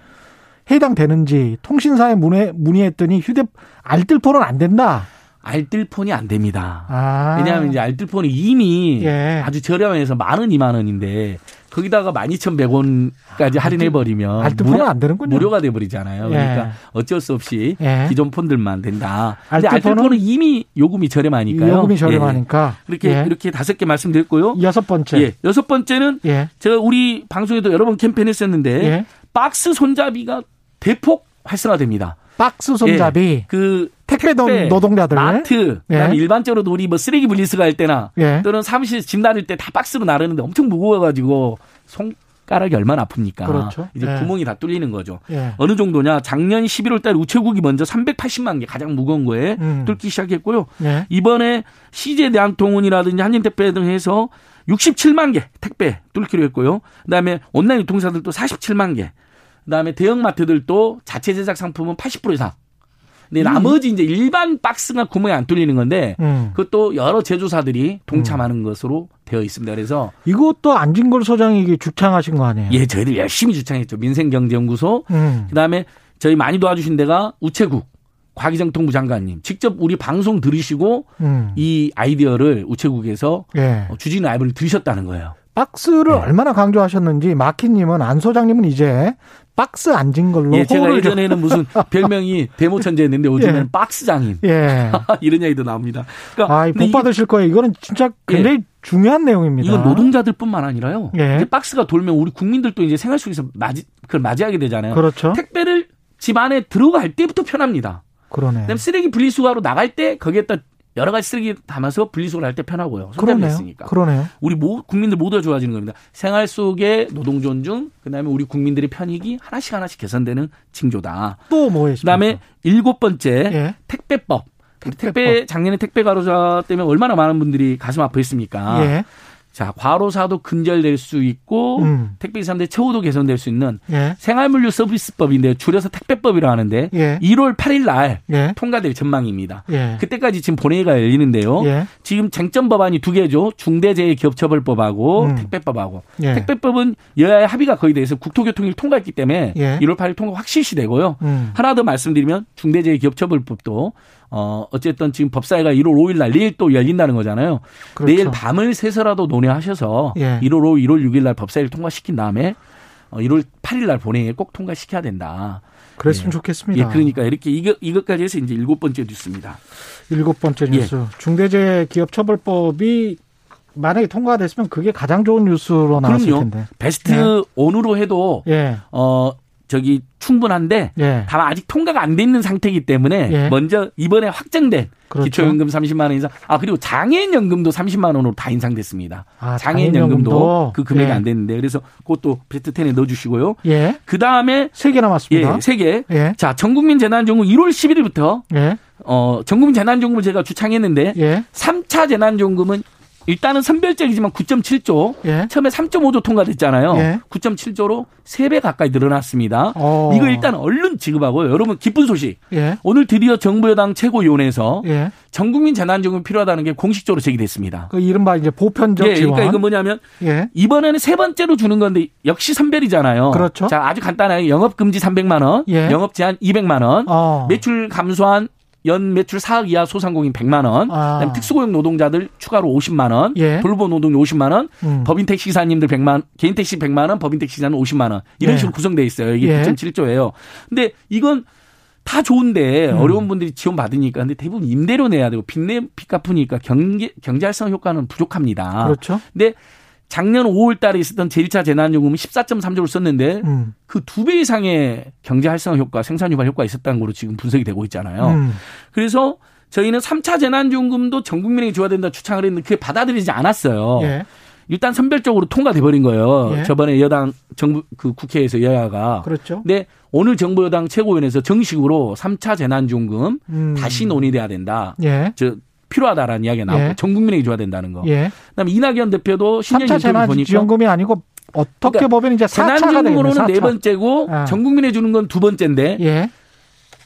해당되는지 통신사에 문의, 문의했더니 휴대 알뜰폰은 안 된다. 알뜰폰이 안 됩니다. 아. 왜냐하면 이제 알뜰폰이 이미 예. 아주 저렴해서 만 원, 이만 원인데 거기다가 12,100원까지 아, 할인해 버리면 알뜰폰은 무료, 안 되는군요. 무료가 돼 버리잖아요. 예. 그러니까 어쩔 수 없이 예. 기존 폰들만 된다. 근데 알뜰폰은, 이미 요금이 저렴하니까요. 요금이 저렴하니까 예. 이렇게 예. 이렇게 다섯 개 말씀드렸고요. 여섯 번째. 예. 여섯 번째는 예. 제가 우리 방송에도 여러 번 캠페인했었는데 박스 손잡이가 대폭 활성화됩니다. 박스 손잡이. 예, 그 택배, 택배 노동자들. 마트. 예. 그다음에 일반적으로도 우리 뭐 쓰레기 분리수거 할 때나 예. 또는 사무실 짐 나를 때 다 박스로 나르는데 엄청 무거워가지고 손 가락이 얼마나 아픕니까? 그렇죠. 이제 예. 구멍이 다 뚫리는 거죠. 예. 어느 정도냐? 작년 11월 달 우체국이 먼저 380만 개 가장 무거운 거에 음. 뚫기 시작했고요. 예. 이번에 CJ 대한통운이라든지 한진택배 등 해서 67만 개 택배 뚫기로 했고요. 그다음에 온라인 유통사들도 47만 개. 그다음에 대형마트들도 자체 제작 상품은 80% 이상. 근데 음. 나머지 이제 일반 박스가 구멍이 안 뚫리는 건데 음. 그것도 여러 제조사들이 동참하는 음. 것으로 되어 있습니다. 그래서 이것도 안진걸 소장이 주창하신 거 아니에요? 예, 저희들 열심히 주창했죠. 민생경제연구소. 음. 그다음에 저희 많이 도와주신 데가 우체국. 과기정통부 장관님 직접 우리 방송 들으시고 음. 이 아이디어를 우체국에서 예. 주진 라이브를 들으셨다는 거예요. 박스를 네. 얼마나 강조하셨는지 마키님은 안 소장님은 이제 박스 앉은 걸로. 예, 제가 예전에는 무슨 <laughs> 별명이 데모 천재였는데 요즘에는 예. 박스 장인. 예. <laughs> 이런 얘기도 나옵니다. 그러니까 아, 복 받으실 거예요. 이거는 진짜 굉장히 예. 중요한 내용입니다. 이건 노동자들뿐만 아니라요. 예. 이제 박스가 돌면 우리 국민들도 이제 생활 속에서 맞이 그걸 맞이하게 되잖아요. 그렇죠. 택배를 집 안에 들어갈 때부터 편합니다. 그러네. 그다음 쓰레기 분리수거하러 나갈 때 거기에다 여러 가지 쓰레기 담아서 분리수거를 할 때 편하고요. 그러네요. 있으니까. 그러네요. 우리 모, 국민들 모두가 좋아지는 겁니다. 생활 속의 노동 존중, 그다음에 우리 국민들의 편익이 하나씩 하나씩 개선되는 징조다. 또뭐 있습니까? 그다음에 일곱 번째 예. 택배법. 택배법. 택배 작년에 택배 가로자 때문에 얼마나 많은 분들이 가슴 아파했습니까? 예. 자, 과로사도 근절될 수 있고 음. 택배 기사님들 처우도 개선될 수 있는 예. 생활물류 서비스법인데 줄여서 택배법이라고 하는데 예. 1월 8일 날 예. 통과될 전망입니다. 예. 그때까지 지금 본회의가 열리는데요. 예. 지금 쟁점 법안이 두 개죠. 중대재해기업처벌법하고 음. 택배법하고 예. 택배법은 여야의 합의가 거의 돼서 국토교통위를 통과했기 때문에 1월 8일 통과 확실시 되고요. 음. 하나 더 말씀드리면 중대재해기업처벌법도 어, 어쨌든 지금 법사위가 1월 5일 날 내일 또 열린다는 거잖아요. 그렇죠. 내일 밤을 새서라도 논의하셔서 예. 1월 5일, 1월 6일 날 법사위를 통과시킨 다음에 어, 1월 8일 날 본회의에 꼭 통과시켜야 된다. 그랬으면 예. 좋겠습니다. 예, 그러니까 이렇게 이것 이것까지 해서 이제 일곱 번째 뉴스입니다. 일곱 번째 예. 뉴스. 예. 중대재해기업처벌법이 만약에 통과가 됐으면 그게 가장 좋은 뉴스로 나왔을 그럼요. 텐데. 베스트 예. 온으로 해도 예. 어 저기 충분한데 예. 다만 아직 통과가 안 돼 있는 상태이기 때문에 예. 먼저 이번에 확정된 그렇죠. 기초연금 30만 원 인상. 아 그리고 장애인 연금도 30만 원으로 다 인상됐습니다. 아, 장애인 연금도 그 금액이 예. 안 됐는데 그래서 그것도 베스트 10에 넣어 주시고요. 예. 그 다음에 세 개 남았습니다. 예, 세 개. 예. 자 전국민 재난지원금 1월 11일부터 예. 어 전국민 재난지원금을 제가 주창했는데 예. 3차 재난지원금은 일단은 선별적이지만 9.7조. 예. 처음에 3.5조 통과됐잖아요. 예. 9.7조로 3배 가까이 늘어났습니다. 어. 이거 일단 얼른 지급하고요. 여러분 기쁜 소식. 예. 오늘 드디어 정부 여당 최고위원회에서 예. 전국민 재난지원금 필요하다는 게 공식적으로 제기됐습니다. 그 이른바 이제 보편적 예, 지원. 그러니까 이거 뭐냐면 예. 이번에는 세 번째로 주는 건데 역시 선별이잖아요. 그렇죠. 자, 아주 간단하게 영업 금지 300만 원, 예. 영업 제한 200만 원, 어. 매출 감소한 연 매출 4억 이하 소상공인 100만 원, 아. 그다음에 특수고용 노동자들 추가로 50만 원, 예. 돌봄 노동 50만 원, 음. 법인 택시 기사님들 100만, 개인 택시 100만 원, 법인 택시 기사는 50만 원 이런 예. 식으로 구성돼 있어요. 이게 예. 9.7조예요. 근데 이건 다 좋은데 음. 어려운 분들이 지원 받으니까 근데 대부분 임대료 내야 되고 빚내 빚 갚으니까 경제 경제 활성 효과는 부족합니다. 그렇죠. 근데 작년 5월 달에 있었던 제1차 재난지원금은 14.3조를 썼는데 음. 그 두 배 이상의 경제 활성화 효과, 생산 유발 효과가 있었다는 걸로 지금 분석이 되고 있잖아요. 음. 그래서 저희는 3차 재난지원금도 전 국민에게 줘야 된다 추창을 했는데 그게 받아들이지 않았어요. 예. 일단 선별적으로 통과돼 버린 거예요. 예. 저번에 여당 정부 그 국회에서 여야가 그렇죠. 근데 오늘 정부 여당 최고위원회에서 정식으로 3차 재난지원금 음. 다시 논의돼야 된다. 예. 저 필요하다라는 이야기가 나오고 예. 전 국민에게 줘야 된다는 거. 예. 그다음에 이낙연 대표도 신년 인터뷰 보니까 지원금이 아니고 어떻게 그러니까 보면 이제 재난지원금으로는 네 번째고 아. 전 국민에 주는 건 두 번째인데 예.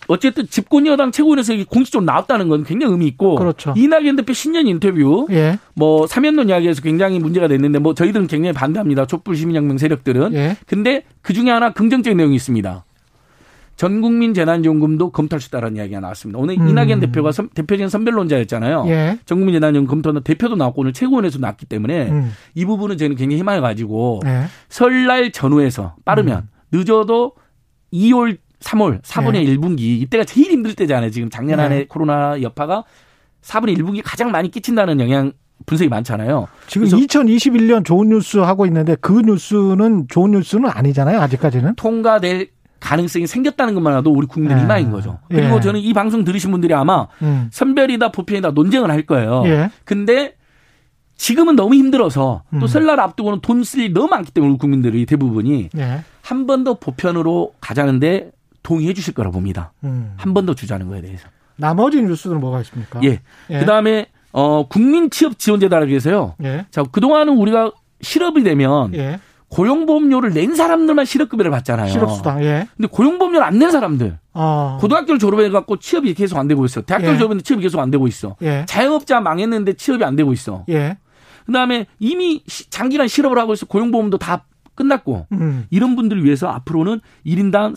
어쨌든 집권 여당 최고위원회에서 공식적으로 나왔다는 건 굉장히 의미 있고 그렇죠. 이낙연 대표 신년 인터뷰 예. 뭐 사면론 이야기에서 굉장히 문제가 됐는데 뭐 저희들은 굉장히 반대합니다. 촛불 시민혁명 세력들은 예. 근데 그 중에 하나 긍정적인 내용이 있습니다. 전 국민 재난지원금도 검토할 수 있다는 이야기가 나왔습니다. 오늘 음. 이낙연 대표가 선, 대표적인 선별론자였잖아요. 예. 전 국민 재난지원금 검토는 대표도 나왔고 오늘 최고위원회에서 나왔기 때문에 음. 이 부분은 저는 굉장히 희망을 가지고 예. 설날 전후에서 빠르면 음. 늦어도 2월 3월 4분의 예. 1분기 이때가 제일 힘들 때잖아요. 지금 작년 안에 예. 코로나 여파가 4분의 1분기 가장 많이 끼친다는 영향 분석이 많잖아요. 지금 2021년 좋은 뉴스 하고 있는데 그 뉴스는 좋은 뉴스는 아니잖아요. 아직까지는. 통과될 가능성이 생겼다는 것만으로도 우리 국민들 예. 희망인 거죠. 그리고 예. 저는 이 방송 들으신 분들이 아마 음. 선별이다 보편이다 논쟁을 할 거예요. 예. 근데 지금은 너무 힘들어서 또 음. 설날 앞두고는 돈 쓸 일이 너무 많기 때문에 우리 국민들이 대부분이 예. 한번 더 보편으로 가자는데 동의해 주실 거라 봅니다. 음. 한번 더 주자는 거에 대해서. 나머지 뉴스는 뭐가 있습니까? 예. 예. 그다음에 어 국민 취업 지원제다라고 해서요. 예. 자, 그동안은 우리가 실업이 되면 예. 고용보험료를 낸 사람들만 실업급여를 받잖아요. 실업수당, 예. 근데 고용보험료를 안 낸 사람들. 어. 고등학교를 졸업해갖고 취업이 계속 안 되고 있어. 대학교를 예. 졸업했는데 취업이 계속 안 되고 있어. 예. 자영업자 망했는데 취업이 안 되고 있어. 예. 그 다음에 이미 장기간 실업을 하고 있어. 고용보험도 다 끝났고. 음. 이런 분들을 위해서 앞으로는 1인당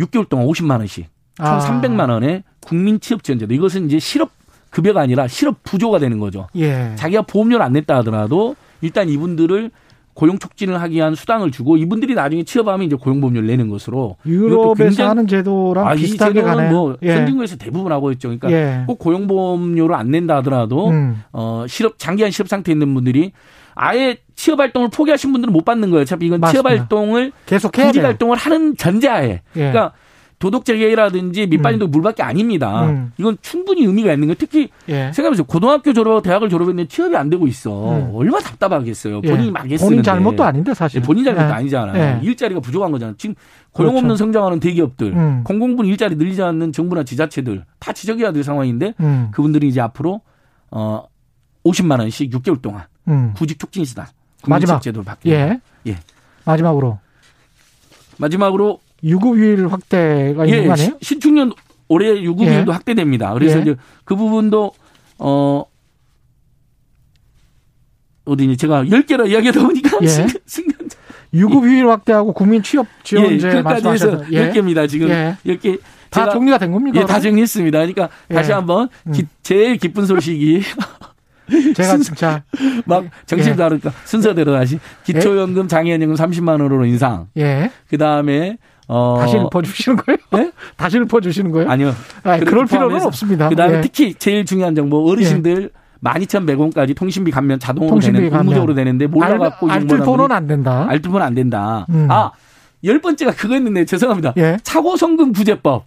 6개월 동안 50만원씩. 총 아. 300만 원의 국민 취업 지원제도. 이것은 이제 실업 급여가 아니라 실업 부조가 되는 거죠. 예. 자기가 보험료를 안 냈다 하더라도 일단 이분들을 고용 촉진을 하기 위한 수당을 주고 이분들이 나중에 취업하면 이제 고용보험료를 내는 것으로 유럽에서 하는 제도랑 아, 비슷하게 가네요. 뭐 예. 선진국에서 대부분 하고 있죠. 그러니까 예. 꼭 고용보험료를 안 낸다 하더라도 음. 어 실업 장기한 실업 상태에 있는 분들이 아예 취업 활동을 포기하신 분들은 못 받는 거예요. 어차피 이건 맞습니다. 취업 활동을 계속 해야 활동을 하는 전제하에. 예. 그러니까 도덕재개라든지 밑반인도 음. 물밖에 아닙니다. 음. 이건 충분히 의미가 있는 거예요. 특히 예. 생각해보세요. 고등학교 졸업하고 대학을 졸업했는데 취업이 안 되고 있어. 음. 얼마나 답답하겠어요. 예. 본인이 막 했으는데. 본인 잘못도 아닌데 사실. 예, 본인 잘못도 예. 아니잖아요. 예. 일자리가 부족한 거잖아요. 지금 고용 없는 그렇죠. 성장하는 대기업들, 음. 공공분 일자리 늘리지 않는 정부나 지자체들 다 지적해야 될 상황인데 음. 그분들이 이제 앞으로 어 50만 원씩 6개월 동안 음. 구직 촉진 수단 마지막 제도를 받게 예. 예. 마지막으로 마지막으로 유급휴일 확대가 예, 있는 거 아니에요? 신축년 올해 유급휴일도 예. 확대됩니다. 그래서 예. 이제 그 부분도 어 어디니 제가 10개라 이야기하다 보니까 예. 순간 유급휴일 확대하고 국민 취업 지원제 예, 말씀하셔서 예. 10개입니다. 지금 예. 10개 다 정리가 된 겁니까? 예, 다 정리했습니다. 그러니까 예. 다시 한번 음. 기, 제일 기쁜 소식이 <laughs> 제가 순서, 진짜 <laughs> 막 정신 다르니까 순서대로 다시 기초연금 장애연금 30만 원으로 인상. 예. 그 다음에 어. 다시 읊어주시는 거예요? 네? <laughs> 다시 읊어주시는 거예요? 아니요. 아, 그럴 필요는 없습니다. 그 다음에 예. 특히 제일 중요한 정보 어르신들 예. 12,100원까지 통신비 감면 자동으로 통신비 되는 감면. 의무적으로 되는데 몰라갖고 알뜰폰은 안 된다. 알뜰폰은 안 된다. 음. 아, 열 번째가 그거였는데 죄송합니다. 예. 차고 성금 구제법.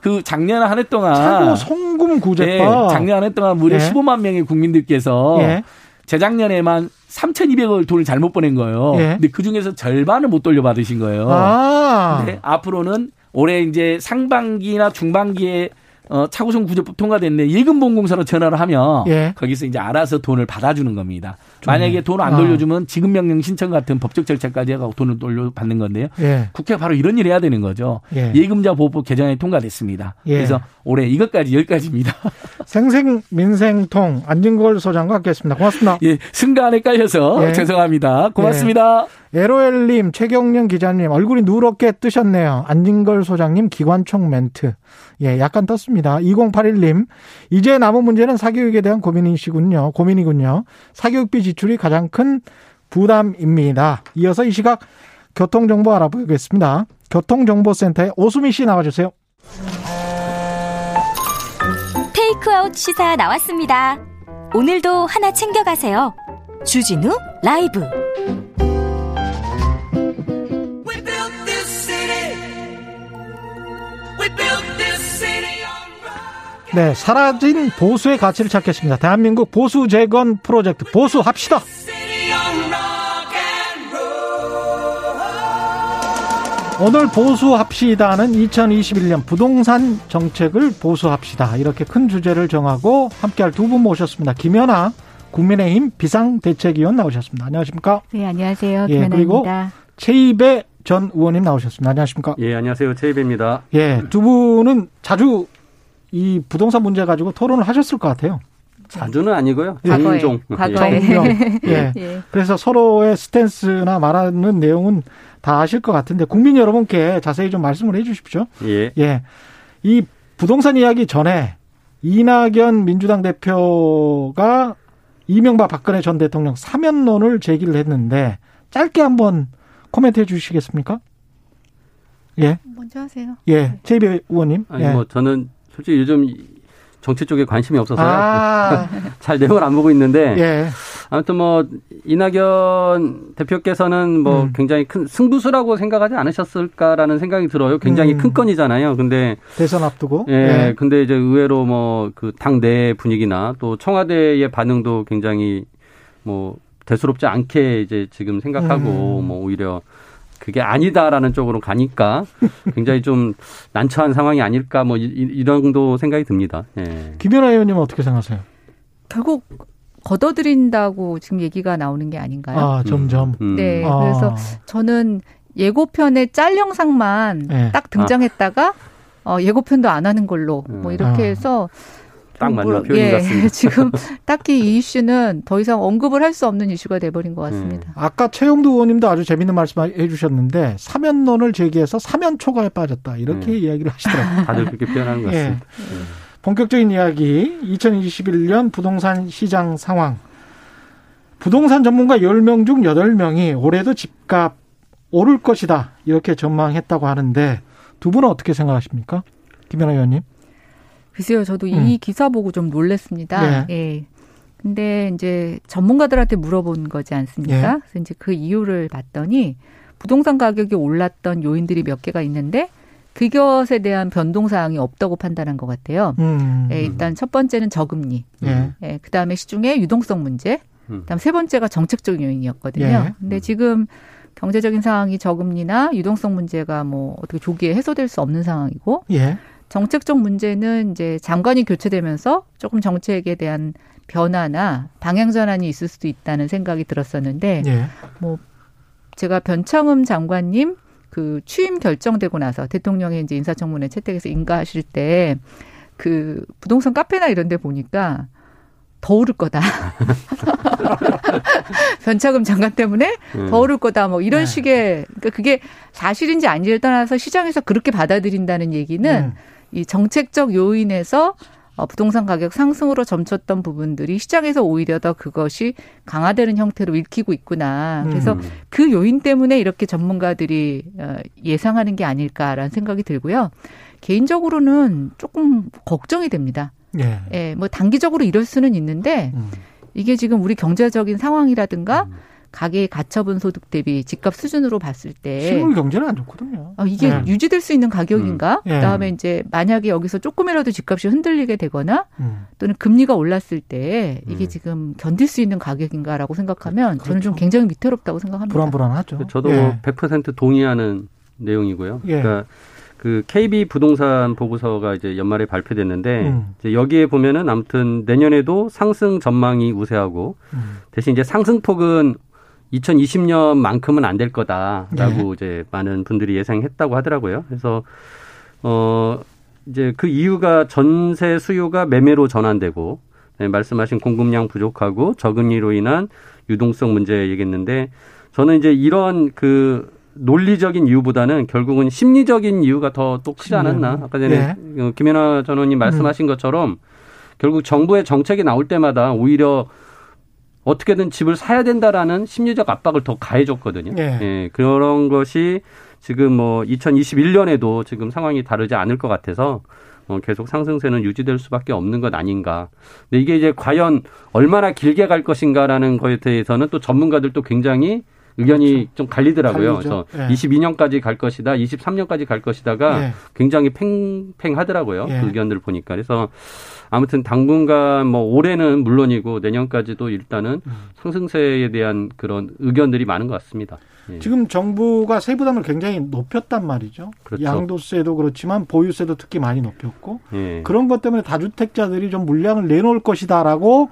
그 작년 한 해 동안 차고 성금 구제법. 네, 작년 한 해 동안 무려 예. 15만 명의 국민들께서 예. 재작년에만 3,200억 돈을 잘못 보낸 거예요. 예. 근데 그 중에서 절반을 못 돌려받으신 거예요. 아. 네, 앞으로는 올해 이제 상반기나 중반기에 어, 차고성 구제법 통과됐네. 예금보험공사로 전화를 하면 예. 거기서 이제 알아서 돈을 받아주는 겁니다. 좋네. 만약에 돈을 안 아. 돌려주면 지급 명령 신청 같은 법적 절차까지 해가고 돈을 돌려받는 건데요. 예. 국회가 바로 이런 일을 해야 되는 거죠. 예. 금자 보호법 개정안이 통과됐습니다. 예. 그래서 올해 이것까지 여기까지입니다. <laughs> 생생 민생통 안진걸 소장과 함께했습니다. 고맙습니다. 예, 승가안에 깔려서 예. 죄송합니다. 고맙습니다. 예. LOL님, 최경련 기자님 얼굴이 누렇게 뜨셨네요. 안진걸 소장님 기관총 멘트. 예, 약간 떴습니다. 2081님, 이제 남은 문제는 사교육에 대한 고민이시군요. 고민이군요. 사교육비 지출이 가장 큰 부담입니다. 이어서 이 시각 교통정보 알아보겠습니다. 교통정보센터에 오수미 씨 나와주세요. 테이크아웃 시사 나왔습니다. 오늘도 하나 챙겨가세요. 주진우 라이브. 네, 사라진 보수의 가치를 찾겠습니다. 대한민국 보수 재건 프로젝트 보수합시다. 오늘 보수합시다는 2021년 부동산 정책을 보수합시다. 이렇게 큰 주제를 정하고 함께할 두 분 모셨습니다. 김연아 국민의힘 비상대책위원 나오셨습니다. 안녕하십니까? 네, 안녕하세요. 예, 그리고 최입배 전 의원님 나오셨습니다. 안녕하십니까? 예, 안녕하세요. 최입배입니다. 예, 두 분은 자주 이 부동산 문제 가지고 토론을 하셨을 것 같아요. 자주는 아니고요. 종종. 과거에. <laughs> 예. 예. 그래서 서로의 스탠스나 말하는 내용은 다 아실 것 같은데 국민 여러분께 자세히 좀 말씀을 해 주십시오. 예. 예. 이 부동산 이야기 전에 이낙연 민주당 대표가 이명박 박근혜 전 대통령 사면론을 제기를 했는데 짧게 한번 코멘트 해 주시겠습니까? 예. 먼저 하세요. 예. 최배 의원님. 아니 예. 뭐 저는 솔직히 요즘 정치 쪽에 관심이 없어서요. 아. <laughs> 잘 내용을 안 보고 있는데 예. 아무튼 뭐 이낙연 대표께서는 뭐 음. 굉장히 큰 승부수라고 생각하지 않으셨을까라는 생각이 들어요. 굉장히 음. 큰 건이잖아요. 근데 대선 앞두고 예. 예. 근데 이제 의외로 뭐 그 당내 분위기나 또 청와대의 반응도 굉장히 뭐 대수롭지 않게 이제 지금 생각하고 음. 뭐 오히려 그게 아니다라는 쪽으로 가니까 굉장히 좀 난처한 상황이 아닐까 뭐 이, 런 정도 생각이 듭니다. 예. 김연아 의원님은 어떻게 생각하세요? 결국 걷어들인다고 지금 얘기가 나오는 게 아닌가요? 아, 점점. 음. 네. 아. 그래서 저는 예고편의 짤 영상만 네. 딱 등장했다가 어, 예고편도 안 하는 걸로 뭐 이렇게 아. 해서 딱 맞는 표현 예, 같습니다. <laughs> 지금 <laughs> 딱히 이 이슈는 더 이상 언급을 할 수 없는 이슈가 돼버린 것 같습니다. 음. 아까 최영두 의원님도 아주 재밌는 말씀 해 주셨는데 사면론을 제기해서 사면 초과에 빠졌다 이렇게 음. 이야기를 하시더라고요. <laughs> 다들 그렇게 표현하는 것 예. 같습니다. 예. 본격적인 이야기 2021년 부동산 시장 상황 부동산 전문가 10명 중 8명이 올해도 집값 오를 것이다 이렇게 전망했다고 하는데 두 분은 어떻게 생각하십니까? 김연아 의원님. 글쎄요, 저도 음. 이 기사 보고 좀 놀랐습니다. 네. 예. 근데 이제 전문가들한테 물어본 거지 않습니까? 예. 그래서 이제 그 이유를 봤더니 부동산 가격이 올랐던 요인들이 몇 개가 있는데 그것에 대한 변동 사항이 없다고 판단한 것 같아요. 음. 예, 일단 첫 번째는 저금리. 예. 예, 그다음에 시중에 유동성 문제. 음. 그다음 세 번째가 정책적 요인이었거든요. 예. 근데 지금 경제적인 상황이 저금리나 유동성 문제가 뭐 어떻게 조기에 해소될 수 없는 상황이고 예. 정책적 문제는 이제 장관이 교체되면서 조금 정책에 대한 변화나 방향 전환이 있을 수도 있다는 생각이 들었었는데 예. 뭐 제가 변창흠 장관님 그 취임 결정되고 나서 대통령의 이제 인사청문회 채택해서 인가하실 때 그 부동산 카페나 이런 데 보니까 더 오를 거다. <laughs> 변차금 장관 때문에 음. 더 오를 거다. 뭐 이런 네. 식의 그러니까 그게 사실인지 아닌지를 떠나서 시장에서 그렇게 받아들인다는 얘기는 음. 이 정책적 요인에서 어, 부동산 가격 상승으로 점쳤던 부분들이 시장에서 오히려 더 그것이 강화되는 형태로 읽히고 있구나. 그래서 음. 그 요인 때문에 이렇게 전문가들이 어, 예상하는 게 아닐까라는 생각이 들고요. 개인적으로는 조금 걱정이 됩니다. 예. 예, 뭐 단기적으로 이럴 수는 있는데 음. 이게 지금 우리 경제적인 상황이라든가 음. 가계의 가처분 소득 대비 집값 수준으로 봤을 때 실물 경제는 안 좋거든요. 어, 이게 네. 유지될 수 있는 가격인가? 음. 네. 그다음에 이제 만약에 여기서 조금이라도 집값이 흔들리게 되거나 음. 또는 금리가 올랐을 때 이게 음. 지금 견딜 수 있는 가격인가라고 생각하면 그렇죠. 저는 좀 굉장히 위태롭다고 생각합니다. 불안불안하죠. 저도 예. 100% 동의하는 내용이고요. 예. 그러니까 그 KB 부동산 보고서가 이제 연말에 발표됐는데 음. 이제 여기에 보면은 아무튼 내년에도 상승 전망이 우세하고 음. 대신 이제 상승폭은 2020년만큼은 안 될 거다라고 네. 이제 많은 분들이 예상했다고 하더라고요. 그래서 어 이제 그 이유가 전세 수요가 매매로 전환되고 네, 말씀하신 공급량 부족하고 저금리로 인한 유동성 문제 얘기했는데 저는 이제 이런 그 논리적인 이유보다는 결국은 심리적인 이유가 더 또 크지 않았나. 아까 전에 네. 김연아 전원님 말씀하신 음. 것처럼 결국 정부의 정책이 나올 때마다 오히려 어떻게든 집을 사야 된다라는 심리적 압박을 더 가해줬거든요. 네. 예, 그런 것이 지금 뭐 2021년에도 지금 상황이 다르지 않을 것 같아서 어, 계속 상승세는 유지될 수밖에 없는 것 아닌가. 근데 이게 이제 과연 얼마나 길게 갈 것인가라는 것에 대해서는 또 전문가들도 굉장히 의견이 그렇죠. 좀 갈리더라고요. 갈리죠. 그래서 예. 22년까지 갈 것이다, 23년까지 갈 것이다가 예. 굉장히 팽팽하더라고요. 예. 그 의견들을 보니까. 그래서 아무튼 당분간 뭐 올해는 물론이고 내년까지도 일단은 음. 상승세에 대한 그런 의견들이 많은 것 같습니다. 예. 지금 정부가 세부담을 굉장히 높였단 말이죠. 그렇죠. 양도세도 그렇지만 보유세도 특히 많이 높였고 예. 그런 것 때문에 다주택자들이 좀 물량을 내놓을 것이다라고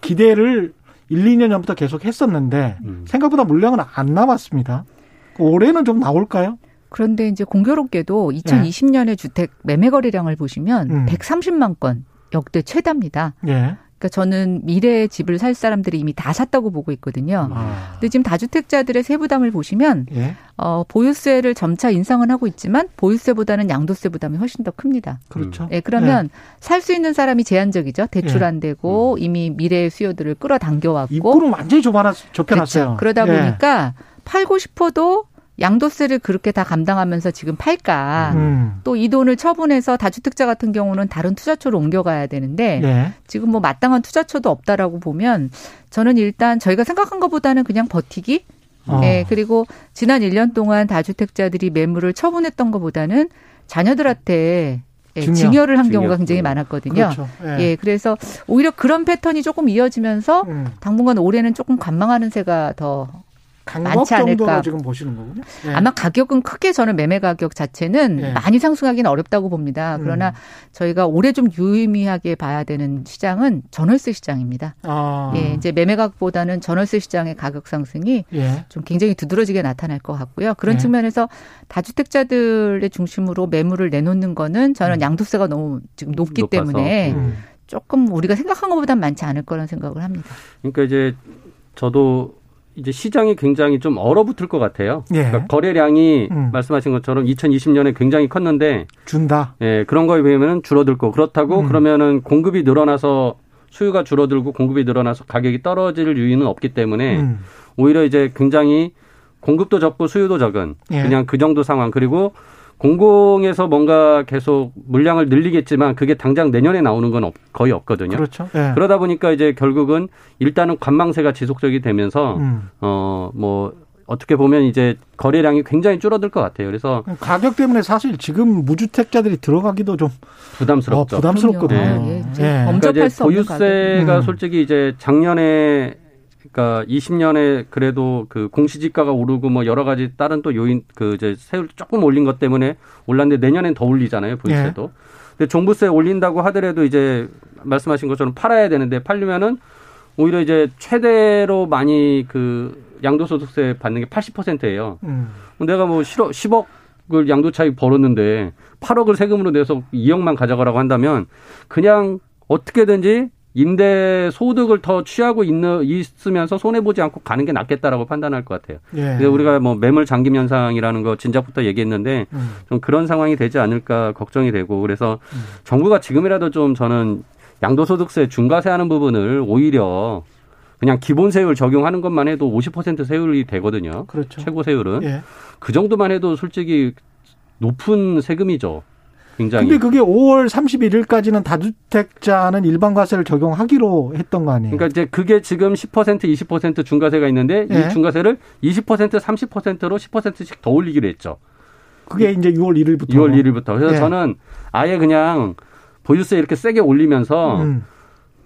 기대를 1, 2년 전부터 계속 했었는데 음. 생각보다 물량은 안 남았습니다. 그 올해는 좀 나올까요? 그런데 이제 공교롭게도 2020년에 네. 주택 매매 거래량을 보시면 음. 130만 건 역대 최다입니다. 예. 그러니까 저는 미래의 집을 살 사람들이 이미 다 샀다고 보고 있거든요. 아. 근데 지금 다주택자들의 세부담을 보시면 예? 어, 보유세를 점차 인상은 하고 있지만 보유세보다는 양도세 부담이 훨씬 더 큽니다. 그렇죠. 예, 그러면 예. 살수 있는 사람이 제한적이죠. 대출 예. 안 되고 음. 이미 미래의 수요들을 끌어당겨 왔고 입구를 완전히 좁혀놨어요. 그렇죠. 그러다 예. 보니까 팔고 싶어도 양도세를 그렇게 다 감당하면서 지금 팔까? 음. 또이 돈을 처분해서 다주택자 같은 경우는 다른 투자처로 옮겨가야 되는데 네. 지금 뭐 마땅한 투자처도 없다라고 보면 저는 일단 저희가 생각한 것보다는 그냥 버티기. 어. 네, 그리고 지난 1년 동안 다주택자들이 매물을 처분했던 것보다는 자녀들한테 예, 증여를 한 증여. 경우가 굉장히 많았거든요. 그렇죠. 예. 예. 그래서 오히려 그런 패턴이 조금 이어지면서 음. 당분간 올해는 조금 관망하는 새가 더 많지 않을까. 지금 보시는 거군요. 네. 아마 가격은 크게 저는 매매 가격 자체는 네. 많이 상승하기는 어렵다고 봅니다. 그러나 음. 저희가 올해 좀 유의미하게 봐야 되는 시장은 전월세 시장입니다. 아. 예, 이제 매매 가격보다는 전월세 시장의 가격 상승이 예. 좀 굉장히 두드러지게 나타날 것 같고요. 그런 예. 측면에서 다주택자들의 중심으로 매물을 내놓는 거는 저는 음. 양도세가 너무 지금 높기 높아서. 때문에 음. 조금 우리가 생각한 것보다 많지 않을 거라는 생각을 합니다. 그러니까 이제 저도 이제 시장이 굉장히 좀 얼어붙을 것 같아요. 예. 그러니까 거래량이 음. 말씀하신 것처럼 2020년에 굉장히 컸는데 준다. 예, 그런 거에 비하면 줄어들 거. 그렇다고 음. 그러면은 공급이 늘어나서 수요가 줄어들고 공급이 늘어나서 가격이 떨어질 유인은 없기 때문에 음. 오히려 이제 굉장히 공급도 적고 수요도 적은 예. 그냥 그 정도 상황 그리고 공공에서 뭔가 계속 물량을 늘리겠지만 그게 당장 내년에 나오는 건 거의 없거든요. 그렇죠. 네. 그러다 보니까 이제 결국은 일단은 관망세가 지속적이 되면서 음. 어뭐 어떻게 보면 이제 거래량이 굉장히 줄어들 것 같아요. 그래서 가격 때문에 사실 지금 무주택자들이 들어가기도 좀 부담스럽죠. 어, 부담스럽거든요. 네. 네. 네. 그러니까 이제 보유세가 음. 솔직히 이제 작년에 그러니까 20년에 그래도 그 공시지가가 오르고 뭐 여러 가지 다른 또 요인 그 이제 세율 조금 올린 것 때문에 올랐는데 내년엔 더 올리잖아요 보유세도. 네. 근데 종부세 올린다고 하더라도 이제 말씀하신 것처럼 팔아야 되는데 팔려면은 오히려 이제 최대로 많이 그 양도소득세 받는 게 80%예요. 음. 내가 뭐 10억, 10억을 양도 차익 벌었는데 8억을 세금으로 내서 2억만 가져가라고 한다면 그냥 어떻게든지 임대 소득을 더 취하고 있는 있으면서 손해 보지 않고 가는 게 낫겠다라고 판단할 것 같아요. 예. 우리가 뭐 매물 잠김 현상이라는 거 진작부터 얘기했는데 음. 좀 그런 상황이 되지 않을까 걱정이 되고 그래서 음. 정부가 지금이라도 좀 저는 양도소득세 중과세하는 부분을 오히려 그냥 기본 세율 적용하는 것만 해도 50% 세율이 되거든요. 그렇죠. 최고 세율은 예. 그 정도만 해도 솔직히 높은 세금이죠. 굉장히. 근데 그게 5월 31일까지는 다주택자는 일반 과세를 적용하기로 했던 거 아니에요? 그러니까 이제 그게 지금 10% 20% 중과세가 있는데 예. 이 중과세를 20% 30%로 10%씩 더 올리기로 했죠. 그게 이제 6월 1일부터. 6월 1일부터. 그래서 예. 저는 아예 그냥 보유세 이렇게 세게 올리면서 음.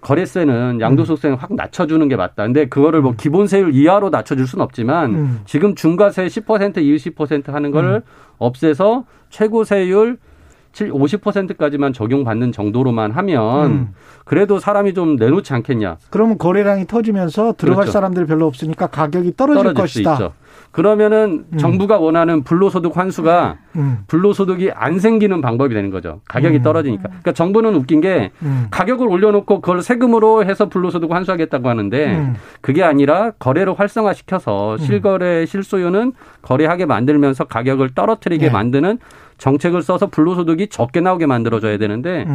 거래세는 양도소득세는 음. 확 낮춰주는 게 맞다. 근데 그거를 뭐 음. 기본세율 이하로 낮춰줄 수는 없지만 음. 지금 중과세 10% 20% 하는 거를 음. 없애서 최고세율 50%까지만 적용받는 정도로만 하면 음. 그래도 사람이 좀 내놓지 않겠냐. 그러면 거래량이 터지면서 들어갈 그렇죠. 사람들이 별로 없으니까 가격이 떨어질, 것이다. 그러면은 음. 정부가 원하는 불로소득 환수가 음. 불로소득이 안 생기는 방법이 되는 거죠. 가격이 음. 떨어지니까. 그러니까 정부는 웃긴 게 음. 가격을 올려놓고 그걸 세금으로 해서 불로소득 환수하겠다고 하는데 음. 그게 아니라 거래를 활성화시켜서 음. 실거래 실소유는 거래하게 만들면서 가격을 떨어뜨리게 네. 만드는 정책을 써서 불로소득이 적게 나오게 만들어줘야 되는데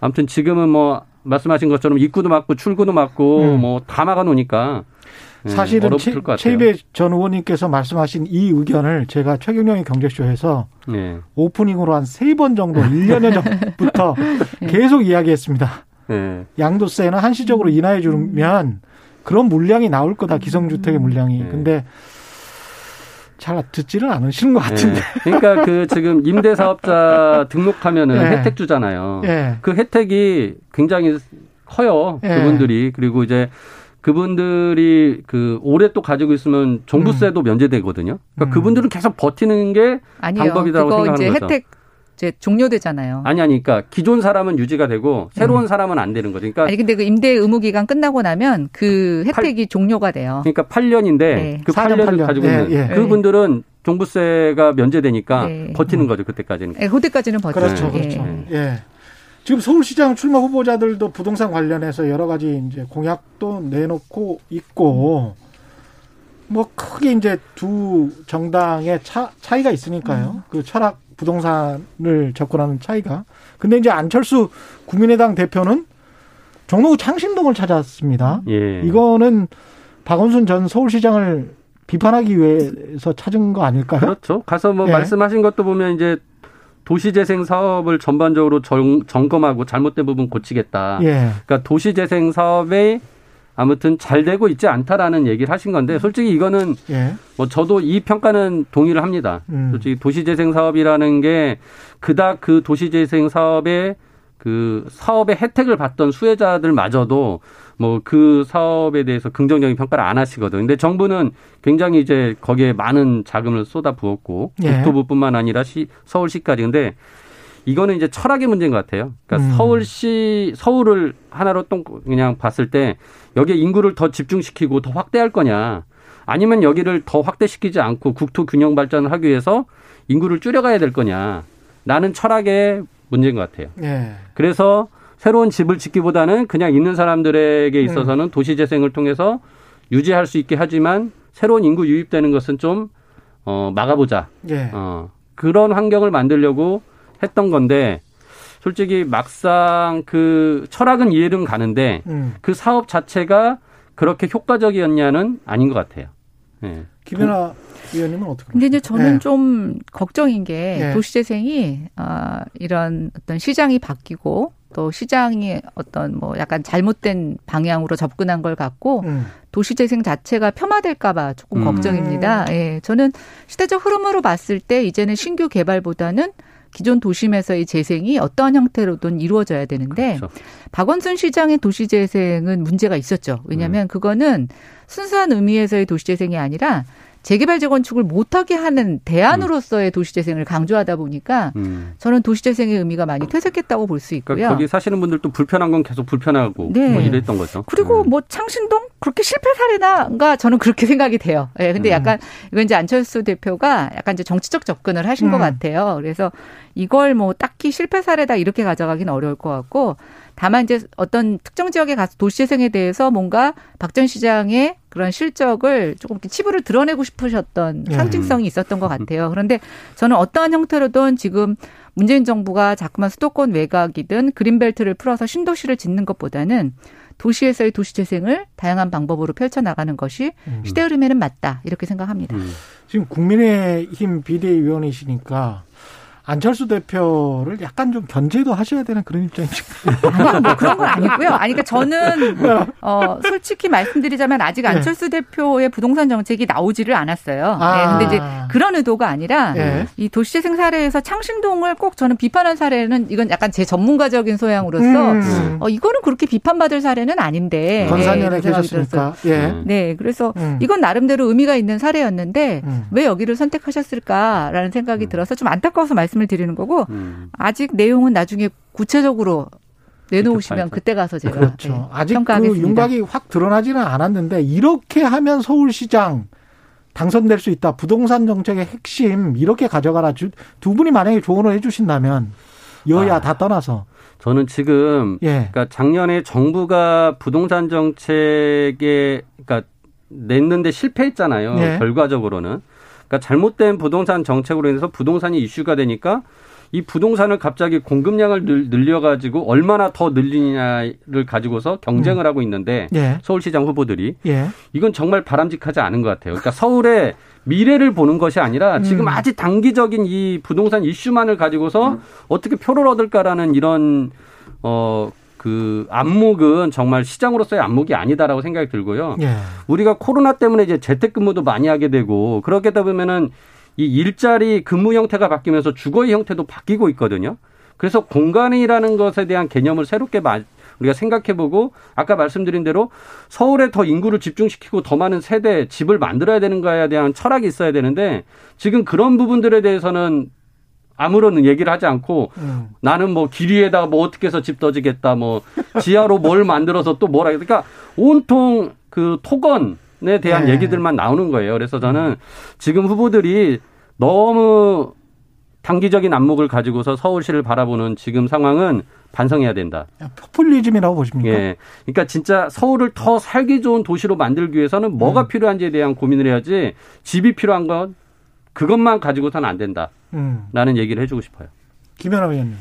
아무튼 지금은 뭐 말씀하신 것처럼 입구도 막고 출구도 막고 뭐다 막아 놓으니까 네, 사실은 최이배 전 의원님께서 말씀하신 이 의견을 제가 최경영의 경제쇼에서 네. 오프닝으로 한 세 번 정도 1년여 전부터 네. <laughs> 계속 이야기했습니다. 네. 양도세는 한시적으로 인하해 주면 그런 물량이 나올 거다 기성주택의 물량이. 네. 근데 잘 듣지는 않으시는 것 같은데. 네. 그러니까 그 지금 임대사업자 등록하면은 네. 혜택 주잖아요. 네. 그 혜택이 굉장히 커요. 그분들이. 그리고 이제 그분들이 그 올해 또 가지고 있으면 종부세도 음. 면제되거든요. 그러니까 음. 그분들은 계속 버티는 게 아니요. 방법이라고 생각하는 이제 거죠. 혜택 이제 종료되잖아요. 아니 아니 그러니까 기존 사람은 유지가 되고 새로운 음. 사람은 안 되는 거죠. 그러니까 아니 근데 그 임대 의무 기간 끝나고 나면 그 혜택이 8, 종료가 돼요. 그러니까 8년인데 네. 그 8년을 8년. 가지고 있는 예, 예. 그분들은 종부세가 면제되니까 네. 버티는 거죠 그때까지는. 네, 그때까지는 버티죠. 그렇죠, 그렇죠. 예. 예. 지금 서울시장 출마 후보자들도 부동산 관련해서 여러 가지 이제 공약도 내놓고 있고 뭐 크게 이제 두 정당의 차, 차이가 있으니까요. 음. 그 철학 부동산을 접근하는 차이가. 근데 이제 안철수 국민의당 대표는 종로구 창신동을 찾았습니다. 예. 이거는 박원순 전 서울시장을 비판하기 위해서 찾은 거 아닐까요? 그렇죠. 가서 뭐 예. 말씀하신 것도 보면 이제 도시재생 사업을 전반적으로 정, 점검하고 잘못된 부분 고치겠다. 예. 그러니까 도시재생 사업에 아무튼 잘 되고 있지 않다라는 얘기를 하신 건데 솔직히 이거는 예. 뭐 저도 이 평가는 동의를 합니다. 음. 솔직히 도시재생 사업이라는 게 그닥 그 도시재생 사업에 그 사업의 혜택을 받던 수혜자들마저도 뭐 그 사업에 대해서 긍정적인 평가를 안 하시거든. 근데 정부는 굉장히 이제 거기에 많은 자금을 쏟아 부었고 예. 국토부뿐만 아니라 시, 서울시까지. 근데 이거는 이제 철학의 문제인 것 같아요. 그러니까 음. 서울시 서울을 하나로 또 그냥 봤을 때 여기에 인구를 더 집중시키고 더 확대할 거냐, 아니면 여기를 더 확대시키지 않고 국토 균형 발전을 하기 위해서 인구를 줄여가야 될 거냐. 라는 철학의 문제인 것 같아요. 예. 그래서 새로운 집을 짓기보다는 그냥 있는 사람들에게 네. 있어서는 음. 도시 재생을 통해서 유지할 수 있게 하지만 새로운 인구 유입되는 것은 좀 어, 막아보자. 예. 어, 그런 환경을 만들려고 했던 건데 솔직히 막상 그 철학은 이해는 가는데 음. 그 사업 자체가 그렇게 효과적이었냐는 아닌 것 같아요. 예. 김연아 위원님은 어떻게? 근데 이제 저는 네. 좀 걱정인 게 네. 도시재생이 아 이런 어떤 시장이 바뀌고 또 시장이 어떤 뭐 약간 잘못된 방향으로 접근한 걸 갖고 음. 도시재생 자체가 폄하될까봐 조금 음. 걱정입니다. 예, 저는 시대적 흐름으로 봤을 때 이제는 신규 개발보다는 기존 도심에서의 재생이 어떠한 형태로든 이루어져야 되는데 그렇죠. 박원순 시장의 도시 재생은 문제가 있었죠. 왜냐하면 음. 그거는 순수한 의미에서의 도시 재생이 아니라 재개발 재건축을 못하게 하는 대안으로서의 음. 도시재생을 강조하다 보니까 음. 저는 도시재생의 의미가 많이 퇴색했다고 볼수 그러니까 있고요. 그러니까 거기 사시는 분들도 불편한 건 계속 불편하고 네. 뭐 이랬던 거죠. 그리고 음. 뭐 창신동 그렇게 실패 사례나가 저는 그렇게 생각이 돼요. 예. 네, 근데 음. 약간 이건 이제 안철수 대표가 약간 이제 정치적 접근을 하신 것 음. 같아요. 그래서 이걸 뭐 딱히 실패 사례다 이렇게 가져가기는 어려울 것 같고 다만 이제 어떤 특정 지역에 가서 도시재생에 대해서 뭔가 박 전 시장의 그런 실적을 조금 치부를 드러내고 싶으셨던 예. 상징성이 있었던 것 같아요. 그런데 저는 어떠한 형태로든 지금 문재인 정부가 자꾸만 수도권 외곽이든 그린벨트를 풀어서 신도시를 짓는 것보다는 도시에서의 도시 재생을 다양한 방법으로 펼쳐나가는 것이 음. 시대 흐름에는 맞다 이렇게 생각합니다. 음. 지금 국민의힘 비대위원이시니까 안철수 대표를 약간 좀 견제도 하셔야 되는 그런? 아니요, 뭐 그런 건 아니고요. 아니, 그러니까 저는, <laughs> 어, 솔직히 말씀드리자면 아직 네. 안철수 네. 대표의 부동산 정책이 나오지를 않았어요. 아. 네, 근데 이제 그런 의도가 아니라 네. 이 도시재생 사례에서 창신동을 꼭 저는 비판한 사례는 이건 약간 제 전문가적인 소양으로서 음. 어, 이거는 그렇게 비판받을 사례는 아닌데. 건산연에 네, 계셨으니까. 예. 네, 그래서 음. 이건 나름대로 의미가 있는 사례였는데 음. 왜 여기를 선택하셨을까라는 생각이 음. 들어서 좀 안타까워서 말씀 말씀을 드리는 거고 음. 아직 내용은 나중에 구체적으로 내놓으시면 그때 가서 제가 그렇죠. 네, 아직 평가하겠습니다. 그 윤곽이 확 드러나지는 않았는데 이렇게 하면 서울시장 당선될 수 있다. 부동산 정책의 핵심 이렇게 가져가라. 두 분이 만약에 조언을 해주신다면 여야 아, 다 떠나서 저는 지금 예. 그러니까 작년에 정부가 부동산 정책에 그러니까 냈는데 실패했잖아요. 예. 결과적으로는 그러니까 잘못된 부동산 정책으로 인해서 부동산이 이슈가 되니까 이 부동산을 갑자기 공급량을 늘려가지고 얼마나 더 늘리냐를 가지고서 경쟁을 음. 하고 있는데 예. 서울시장 후보들이 예. 이건 정말 바람직하지 않은 것 같아요. 그러니까 서울의 미래를 보는 것이 아니라 지금 음. 아주 단기적인 이 부동산 이슈만을 가지고서 음. 어떻게 표를 얻을까라는 이런 어 그 안목은 정말 시장으로서의 안목이 아니다라고 생각이 들고요. 예. 우리가 코로나 때문에 이제 재택근무도 많이 하게 되고 그렇게 되다 보면은 이 일자리 근무 형태가 바뀌면서 주거의 형태도 바뀌고 있거든요. 그래서 공간이라는 것에 대한 개념을 새롭게 우리가 생각해보고 아까 말씀드린 대로 서울에 더 인구를 집중시키고 더 많은 세대 집을 만들어야 되는 거에 대한 철학이 있어야 되는데 지금 그런 부분들에 대해서는 아무런 얘기를 하지 않고 음. 나는 뭐 길이에다가 뭐 어떻게 해서 집 떠지겠다 뭐 지하로 뭘 만들어서 또 뭐라 그러니까 온통 그 토건에 대한 네. 얘기들만 나오는 거예요. 그래서 저는 지금 후보들이 너무 단기적인 안목을 가지고서 서울시를 바라보는 지금 상황은 반성해야 된다. 포퓰리즘이라고 보십니까? 예. 그러니까 진짜 서울을 더 살기 좋은 도시로 만들기 위해서는 뭐가 음. 필요한지에 대한 고민을 해야지 집이 필요한 건 그것만 가지고서는 안 된다. 음. 라는 얘기를 해주고 싶어요. 김연아 의원님.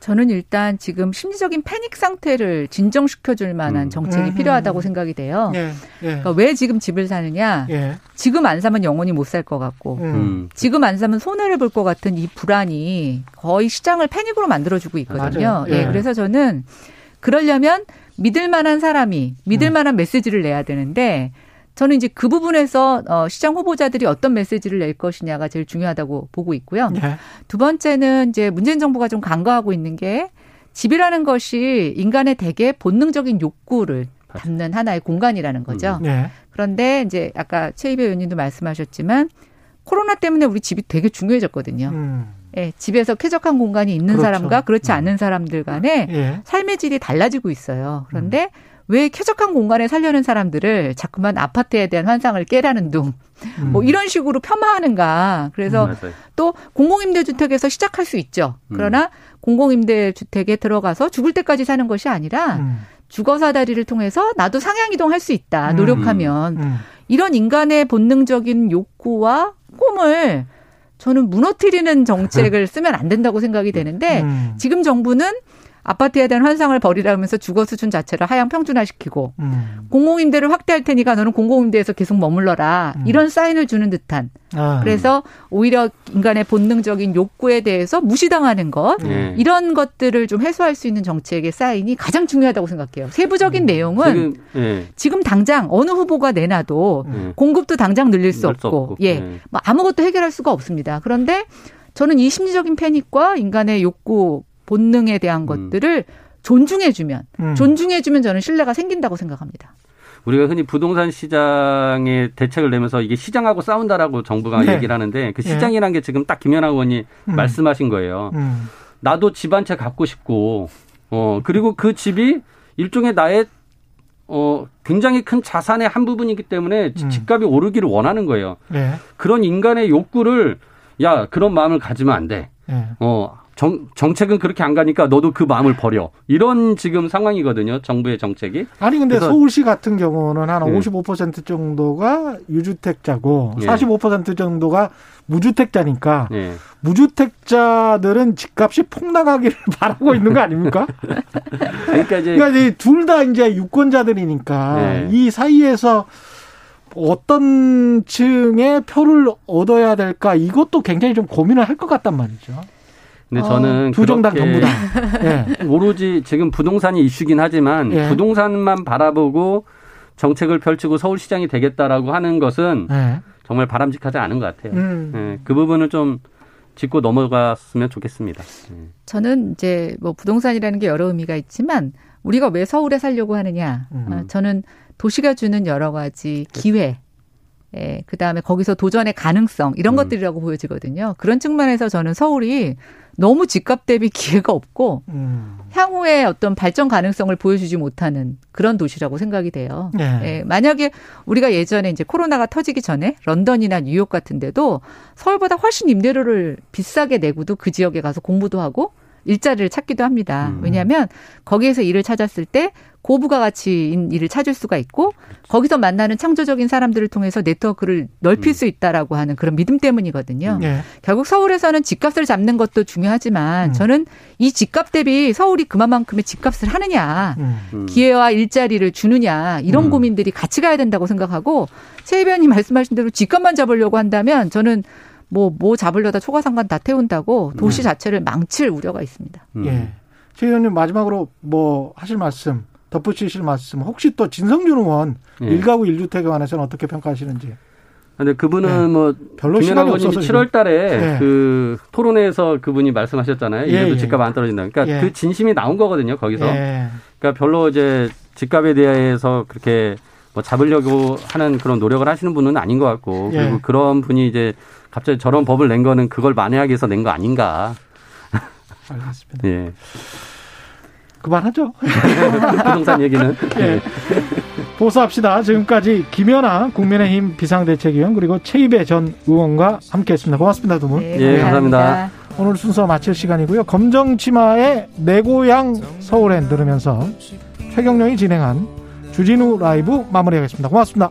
저는 일단 지금 심리적인 패닉 상태를 진정시켜줄 만한 음. 정책이 음. 필요하다고 생각이 돼요. 예. 예. 그러니까 왜 지금 집을 사느냐? 예. 지금 안 사면 영원히 못 살 것 같고, 음. 음. 지금 안 사면 손해를 볼 것 같은 이 불안이 거의 시장을 패닉으로 만들어주고 있거든요. 예. 예. 그래서 저는 그러려면 믿을 만한 사람이 믿을 음. 만한 메시지를 내야 되는데 저는 이제 그 부분에서 어, 시장 후보자들이 어떤 메시지를 낼 것이냐가 제일 중요하다고 보고 있고요. 네. 두 번째는 이제 문재인 정부가 좀 간과하고 있는 게 집이라는 것이 인간의 대개 본능적인 욕구를 담는 하나의 공간이라는 거죠. 음. 네. 그런데 이제 아까 최이배 의원님도 말씀하셨지만 코로나 때문에 우리 집이 되게 중요해졌거든요. 음. 예, 집에서 쾌적한 공간이 있는 그렇죠. 사람과 그렇지 음. 않은 사람들 간의 예. 삶의 질이 달라지고 있어요. 그런데 음. 왜 쾌적한 공간에 살려는 사람들을 자꾸만 아파트에 대한 환상을 깨라는 둥. 음. 뭐 이런 식으로 폄하하는가. 그래서 음, 또 공공임대주택에서 시작할 수 있죠. 음. 그러나 공공임대주택에 들어가서 죽을 때까지 사는 것이 아니라 음. 주거사다리를 통해서 나도 상향이동할 수 있다. 음. 노력하면. 음. 이런 인간의 본능적인 욕구와 꿈을 저는 무너뜨리는 정책을 <laughs> 쓰면 안 된다고 생각이 되는데 지금 정부는 아파트에 대한 환상을 버리라면서 주거 수준 자체를 하향 평준화시키고 음. 공공임대를 확대할 테니까 너는 공공임대에서 계속 머물러라 음. 이런 사인을 주는 듯한 아. 그래서 오히려 인간의 본능적인 욕구에 대해서 무시당하는 것 네. 이런 것들을 좀 해소할 수 있는 정책의 사인이 가장 중요하다고 생각해요. 세부적인 음. 내용은 지금, 네. 지금, 당장 어느 후보가 내놔도 네. 공급도 당장 늘릴 수 없고, 없고. 예, 네. 뭐 아무것도 해결할 수가 없습니다. 그런데 저는 이 심리적인 패닉과 인간의 욕구 본능에 대한 음. 것들을 존중해주면 음. 존중해주면 저는 신뢰가 생긴다고 생각합니다. 우리가 흔히 부동산 시장에 대책을 내면서 이게 시장하고 싸운다라고 정부가 네. 얘기를 하는데 그 네. 시장이라는 게 지금 딱 김연아 의원이 음. 말씀하신 거예요. 음. 나도 집 한 채 갖고 싶고 어 그리고 그 집이 일종의 나의 어 굉장히 큰 자산의 한 부분이기 때문에 음. 집값이 오르기를 원하는 거예요. 네. 그런 인간의 욕구를 야 그런 마음을 가지면 안 돼. 네. 어 정, 정책은 그렇게 안 가니까 너도 그 마음을 버려. 이런 지금 상황이거든요. 정부의 정책이. 아니 근데 서울시 같은 경우는 한 예. 55% 정도가 유주택자고 예. 45% 정도가 무주택자니까 예. 무주택자들은 집값이 폭락하기를 <laughs> 바라고 있는 거 아닙니까? 그러니까 이제 그러니까 둘 다 이제 유권자들이니까 예. 이 사이에서 어떤 층의 표를 얻어야 될까 이것도 굉장히 좀 고민을 할 것 같단 말이죠. 근데 저는 어, 두 정당 전부 다 예. 오로지 지금 부동산이 이슈긴 하지만 예. 부동산만 바라보고 정책을 펼치고 서울시장이 되겠다라고 하는 것은 예. 정말 바람직하지 않은 것 같아요. 음. 예. 그 부분을 좀 짚고 넘어갔으면 좋겠습니다. 예. 저는 이제 뭐 부동산이라는 게 여러 의미가 있지만 우리가 왜 서울에 살려고 하느냐. 음. 어, 저는 도시가 주는 여러 가지 기회, 예, 그 다음에 거기서 도전의 가능성, 이런 음. 것들이라고 보여지거든요. 그런 측면에서 저는 서울이 너무 집값 대비 기회가 없고, 음. 향후에 어떤 발전 가능성을 보여주지 못하는 그런 도시라고 생각이 돼요. 네. 예, 만약에 우리가 예전에 이제 코로나가 터지기 전에 런던이나 뉴욕 같은 데도 서울보다 훨씬 임대료를 비싸게 내고도 그 지역에 가서 공부도 하고 일자리를 찾기도 합니다. 음. 왜냐하면 거기에서 일을 찾았을 때 고부가 가치인 일을 찾을 수가 있고 거기서 만나는 창조적인 사람들을 통해서 네트워크를 넓힐 음. 수 있다라고 하는 그런 믿음 때문이거든요. 네. 결국 서울에서는 집값을 잡는 것도 중요하지만 음. 저는 이 집값 대비 서울이 그만큼의 집값을 하느냐, 음. 기회와 일자리를 주느냐 이런 음. 고민들이 같이 가야 된다고 생각하고 최 의원님 말씀하신 대로 집값만 잡으려고 한다면 저는 뭐, 뭐 잡으려다 초과상관 다 태운다고 도시 네. 자체를 망칠 우려가 있습니다. 음. 예. 최 의원님 마지막으로 뭐 하실 말씀, 덧붙이실 말씀, 혹시 또 진성준 의원 예. 일가구 일주택에 관해서는 어떻게 평가하시는지? 근데 그분은 예. 뭐 별로 시간이 없어서 7월 달에 예. 그 토론회에서 그분이 말씀하셨잖아요. 이래도 예, 예. 집값 안 떨어진다. 그러니까 예. 그 진심이 나온 거거든요, 거기서. 그러니까 별로 이제 집값에 대해서 그렇게 뭐 잡으려고 하는 그런 노력을 하시는 분은 아닌 것 같고 그리고 그런 분이 이제 갑자기 저런 법을 낸 거는 그걸 만회하기 위해서 낸 거 아닌가. 알겠습니다. <laughs> 예. 그만하죠. <laughs> 부동산 얘기는. 예. 보수합시다. 지금까지 김연아 국민의힘 비상대책위원 그리고 최입배 전 의원과 함께했습니다. 고맙습니다, 두 분. 네, 예, 감사합니다. 오늘 순서 마칠 시간이고요. 검정치마의 내 고향 서울엔 들으면서 최경령이 진행한 주진우 라이브 마무리하겠습니다. 고맙습니다.